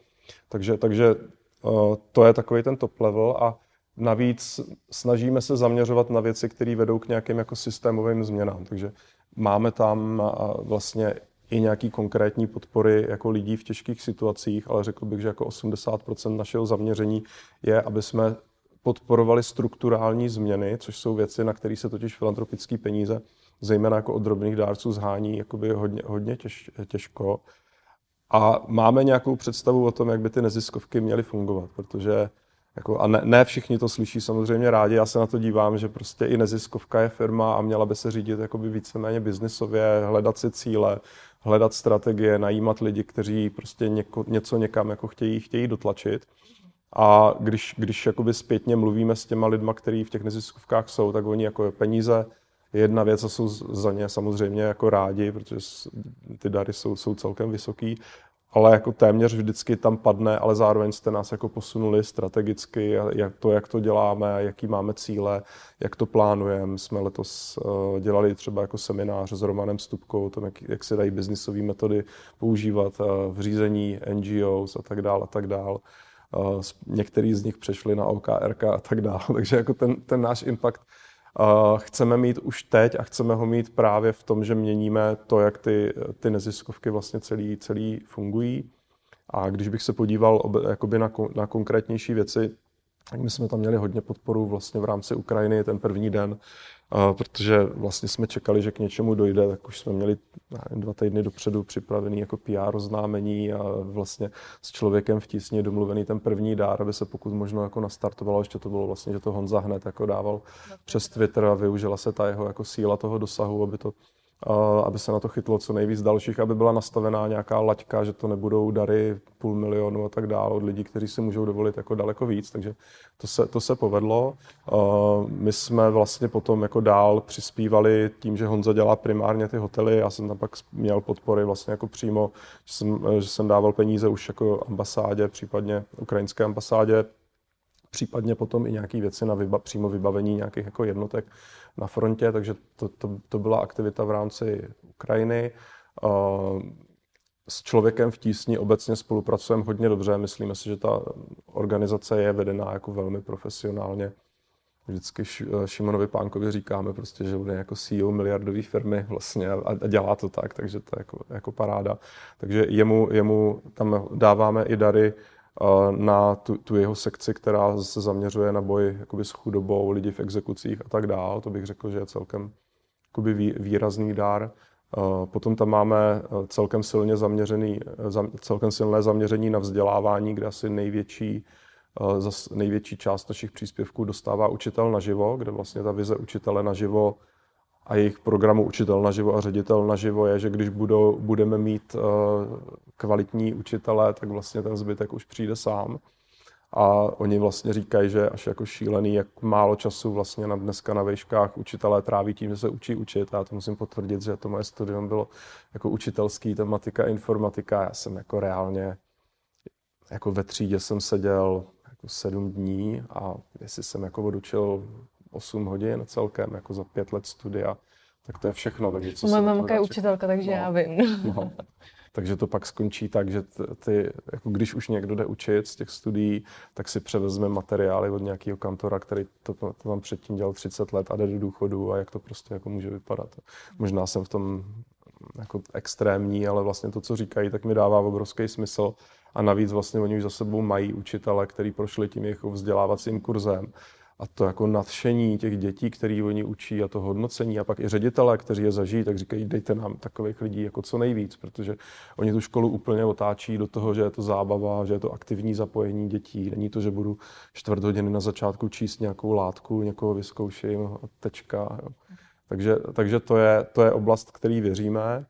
Takže, takže eh, to je takový ten top level a navíc snažíme se zaměřovat na věci, které vedou k nějakým jako systémovým změnám. Takže máme tam eh, vlastně i nějaký konkrétní podpory jako lidí v těžkých situacích, ale řekl bych, že jako 80% našeho zaměření je, aby jsme podporovali strukturální změny, což jsou věci, na které se totiž filantropické peníze, zejména jako od drobných dárců, zhání jakoby hodně, hodně těž, těžko. A máme nějakou představu o tom, jak by ty neziskovky měly fungovat, protože jako, a ne, ne všichni to slyší samozřejmě rádi, já se na to dívám, že prostě i neziskovka je firma a měla by se řídit jakoby víceméně biznisově, hledat si cíle, hledat strategie, najímat lidi, kteří prostě něko, něco někam jako chtějí, chtějí dotlačit. A když, když jakoby zpětně mluvíme s těma lidma, kteří v těch neziskovkách jsou, tak oni jako peníze je jedna věc a jsou za ně samozřejmě jako rádi, protože ty dary jsou, jsou celkem vysoký, ale jako téměř vždycky tam padne, ale zároveň jste nás jako posunuli strategicky, jak to, jak to děláme, jaký máme cíle, jak to plánujeme. Jsme letos uh, dělali třeba jako seminář s Romanem Stupkou o tom, jak, jak se dají biznisové metody používat uh, v řízení NGOs a tak dále a tak dále. Uh, některý z nich přešli na OKRK a tak dále. *laughs* Takže jako ten, ten náš impact uh, chceme mít už teď a chceme ho mít právě v tom, že měníme to, jak ty, ty neziskovky vlastně celý, celý fungují. A když bych se podíval ob, jakoby na, na konkrétnější věci, tak my jsme tam měli hodně podporu vlastně v rámci Ukrajiny ten první den protože vlastně jsme čekali, že k něčemu dojde, tak už jsme měli nevím, dva týdny dopředu připravený jako PR oznámení a vlastně s člověkem v tísně domluvený ten první dár, aby se pokud možno jako nastartovalo, ještě to bylo vlastně, že to Honza hned jako dával přes Twitter a využila se ta jeho jako síla toho dosahu, aby to aby se na to chytlo co nejvíc dalších, aby byla nastavená nějaká laťka, že to nebudou dary půl milionu a tak dále od lidí, kteří si můžou dovolit jako daleko víc, takže to se, to se povedlo. My jsme vlastně potom jako dál přispívali tím, že Honza dělá primárně ty hotely, já jsem tam pak měl podpory vlastně jako přímo, že jsem, že jsem dával peníze už jako ambasádě, případně ukrajinské ambasádě, případně potom i nějaké věci na vyba, přímo vybavení nějakých jako jednotek na frontě, takže to, to, to byla aktivita v rámci Ukrajiny. S člověkem v tísni obecně spolupracujeme hodně dobře. Myslíme si, že ta organizace je vedená jako velmi profesionálně. Vždycky Šimonovi Pánkovi říkáme prostě, že bude jako CEO miliardové firmy vlastně a dělá to tak, takže to je jako, jako paráda. Takže jemu, jemu tam dáváme i dary na tu, tu jeho sekci, která se zaměřuje na boj jakoby s chudobou, lidi v exekucích a tak dál. To bych řekl, že je celkem jakoby výrazný dár. Potom tam máme celkem silně zaměřený, celkem silné zaměření na vzdělávání, kde asi největší, největší část našich příspěvků dostává učitel naživo, kde vlastně ta vize učitele naživo a jejich programu Učitel naživo a ředitel naživo je, že když budou, budeme mít uh, kvalitní učitele, tak vlastně ten zbytek už přijde sám. A oni vlastně říkají, že až jako šílený, jak málo času vlastně na dneska na vejškách učitelé tráví tím, že se učí učit. Já to musím potvrdit, že to moje studium bylo jako učitelský, tematika, informatika. Já jsem jako reálně, jako ve třídě jsem seděl jako sedm dní a jestli jsem jako odučil 8 hodin celkem, jako za pět let studia, tak to je všechno. Takže co Moje mamka je učitelka, takže no, já vím. *laughs* No. Takže to pak skončí tak, že ty, jako když už někdo jde učit z těch studií, tak si převezme materiály od nějakého kantora, který to, to tam předtím dělal 30 let a jde do důchodu a jak to prostě jako může vypadat. Možná jsem v tom jako extrémní, ale vlastně to, co říkají, tak mi dává obrovský smysl. A navíc vlastně oni už za sebou mají učitele, který prošli tím jako vzdělávacím kurzem a to jako nadšení těch dětí, který oni učí a to hodnocení a pak i ředitele, kteří je zažijí, tak říkají, dejte nám takových lidí jako co nejvíc, protože oni tu školu úplně otáčí do toho, že je to zábava, že je to aktivní zapojení dětí. Není to, že budu čtvrt hodiny na začátku číst nějakou látku, někoho vyzkouším a tečka. Jo. Takže, takže to, je, to je oblast, který věříme.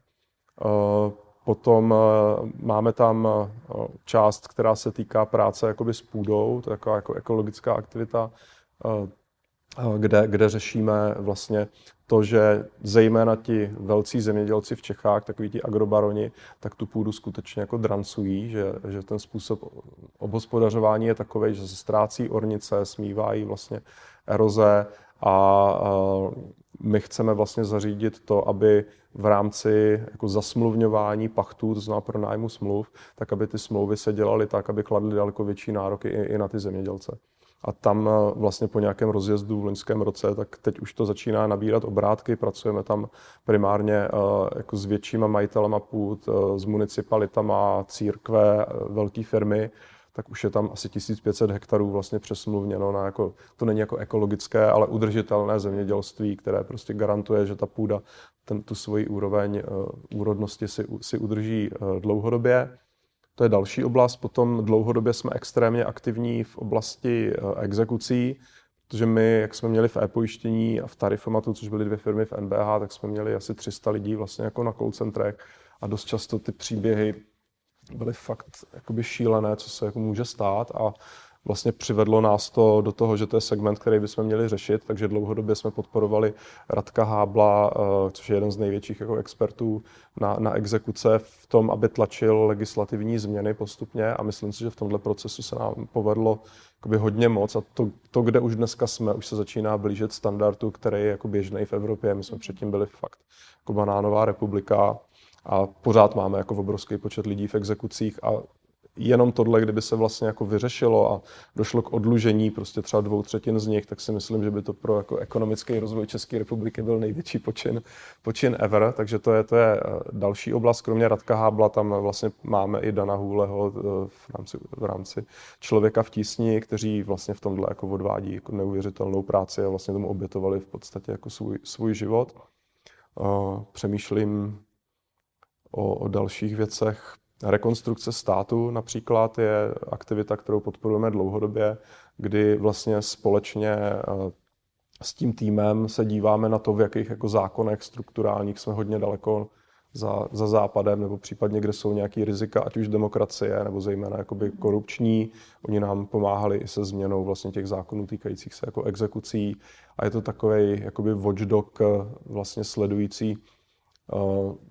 Eh, potom eh, máme tam eh, část, která se týká práce jakoby s půdou, to je taková jako ekologická aktivita, kde, kde řešíme vlastně to, že zejména ti velcí zemědělci v Čechách, takový ti agrobaroni, tak tu půdu skutečně jako drancují, že, že ten způsob obhospodařování je takový, že se ztrácí ornice, smívají vlastně eroze a, my chceme vlastně zařídit to, aby v rámci jako zasmluvňování pachtů, to znamená pro nájmu smluv, tak aby ty smlouvy se dělaly tak, aby kladly daleko větší nároky i, i na ty zemědělce. A tam eh, vlastně po nějakém rozjezdu v loňském roce, tak teď už to začíná nabírat obrátky. Pracujeme tam primárně eh, jako s většíma majitelama půd, eh, s municipalitama, církve, velké firmy, tak už je tam asi 1500 hektarů vlastně přesmluvněno na jako, to není jako ekologické, ale udržitelné zemědělství, které prostě garantuje, že ta půda ten, tu svoji úroveň uh, úrodnosti si, si udrží uh, dlouhodobě. To je další oblast. Potom dlouhodobě jsme extrémně aktivní v oblasti uh, exekucí, protože my, jak jsme měli v e-pojištění a v Tarifomatu, což byly dvě firmy v NBH, tak jsme měli asi 300 lidí vlastně jako na call centrech a dost často ty příběhy byly fakt jakoby šílené, co se jako může stát a vlastně přivedlo nás to do toho, že to je segment, který bychom měli řešit, takže dlouhodobě jsme podporovali Radka Hábla, eh, což je jeden z největších jako expertů na, na exekuce v tom, aby tlačil legislativní změny postupně a myslím si, že v tomhle procesu se nám povedlo jakoby hodně moc a to, to, kde už dneska jsme, už se začíná blížit standardu, který je jako běžný v Evropě. My jsme předtím byli fakt jako banánová republika a pořád máme jako obrovský počet lidí v exekucích a jenom tohle, kdyby se vlastně jako vyřešilo a došlo k odlužení prostě třeba dvou třetin z nich, tak si myslím, že by to pro jako ekonomický rozvoj České republiky byl největší počin, počin ever. Takže to je, to je eh, další oblast. Kromě Radka Hábla tam vlastně máme i Dana Hůleho eh, v rámci, v rámci člověka v tísni, kteří vlastně v tomhle jako odvádí jako neuvěřitelnou práci a vlastně tomu obětovali v podstatě jako svůj, svůj život. Eh, přemýšlím o, o dalších věcech. Rekonstrukce státu například je aktivita, kterou podporujeme dlouhodobě, kdy vlastně společně eh, s tím týmem se díváme na to, v jakých jako zákonech strukturálních jsme hodně daleko za, za západem, nebo případně, kde jsou nějaké rizika, ať už demokracie, nebo zejména jakoby korupční. Oni nám pomáhali i se změnou vlastně těch zákonů týkajících se jako exekucí a je to takový jakoby watchdog eh, vlastně sledující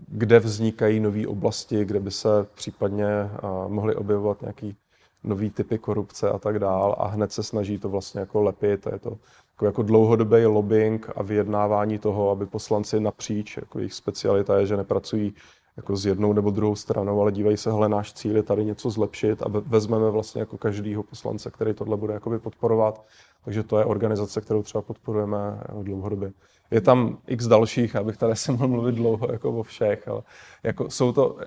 kde vznikají nové oblasti, kde by se případně eh, mohly objevovat nějaký nový typy korupce a tak dál a hned se snaží to vlastně jako lepit je to jako, jako dlouhodobý lobbying a vyjednávání toho, aby poslanci napříč, jako jejich specialita je, že nepracují jako s jednou nebo druhou stranou, ale dívají se, hele, náš cíl je tady něco zlepšit a vezmeme vlastně jako každýho poslance, který tohle bude jakoby podporovat. Takže to je organizace, kterou třeba podporujeme dlouhodobě. Je tam x dalších, abych tady *laughs* se mohl mluvit dlouho jako o všech, ale jako jsou to,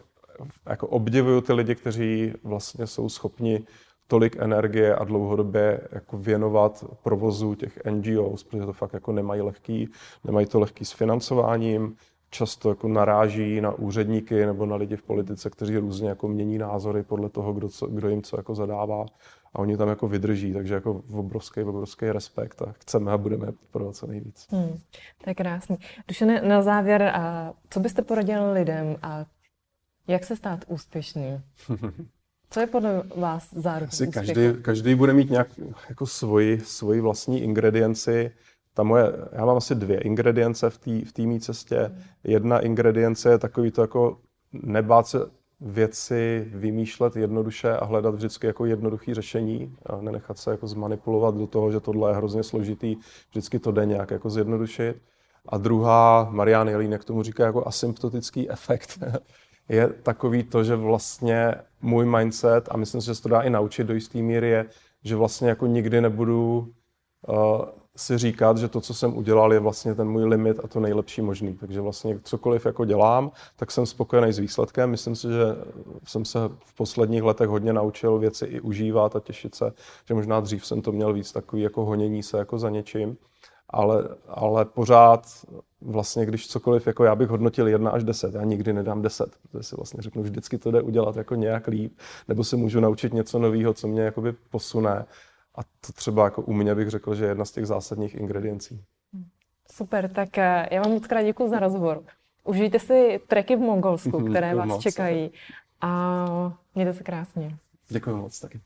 jako obdivuju ty lidi, kteří vlastně jsou schopni tolik energie a dlouhodobě jako věnovat provozu těch NGOs, protože to fakt jako nemají lehký, nemají to lehký s financováním, často jako naráží na úředníky nebo na lidi v politice, kteří různě jako mění názory podle toho, kdo, co, kdo jim co jako zadává a oni tam jako vydrží, takže jako obrovský, obrovský respekt a chceme a budeme podporovat co nejvíc. Hmm, to je krásný. Dušene, na závěr, a co byste poradil lidem a jak se stát úspěšný? *laughs* Co je podle vás záruka Asi každý, každý bude mít nějak jako svoji, svoji vlastní ingredienci. Ta moje, já mám asi dvě ingredience v té v mý cestě. Jedna ingredience je takový to jako nebát se věci vymýšlet jednoduše a hledat vždycky jako jednoduché řešení a nenechat se jako zmanipulovat do toho, že tohle je hrozně složitý, vždycky to jde nějak jako zjednodušit. A druhá, Marian Jelínek tomu říká jako asymptotický efekt, *laughs* je takový to, že vlastně můj mindset, a myslím si, že se to dá i naučit do jisté míry, je, že vlastně jako nikdy nebudu uh, si říkat, že to, co jsem udělal, je vlastně ten můj limit a to nejlepší možný. Takže vlastně cokoliv jako dělám, tak jsem spokojený s výsledkem. Myslím si, že jsem se v posledních letech hodně naučil věci i užívat a těšit se, že možná dřív jsem to měl víc takový jako honění se jako za něčím. Ale, ale pořád vlastně, když cokoliv, jako já bych hodnotil 1 až 10, já nikdy nedám 10, protože si vlastně řeknu, vždycky to jde udělat jako nějak líp, nebo se můžu naučit něco nového, co mě jakoby posune. A to třeba jako u mě bych řekl, že je jedna z těch zásadních ingrediencí. Super, tak eh, já vám moc krát děkuji za rozhovor. Užijte si treky v Mongolsku, *laughs* které vás čekají a mějte se krásně. Děkuji moc taky.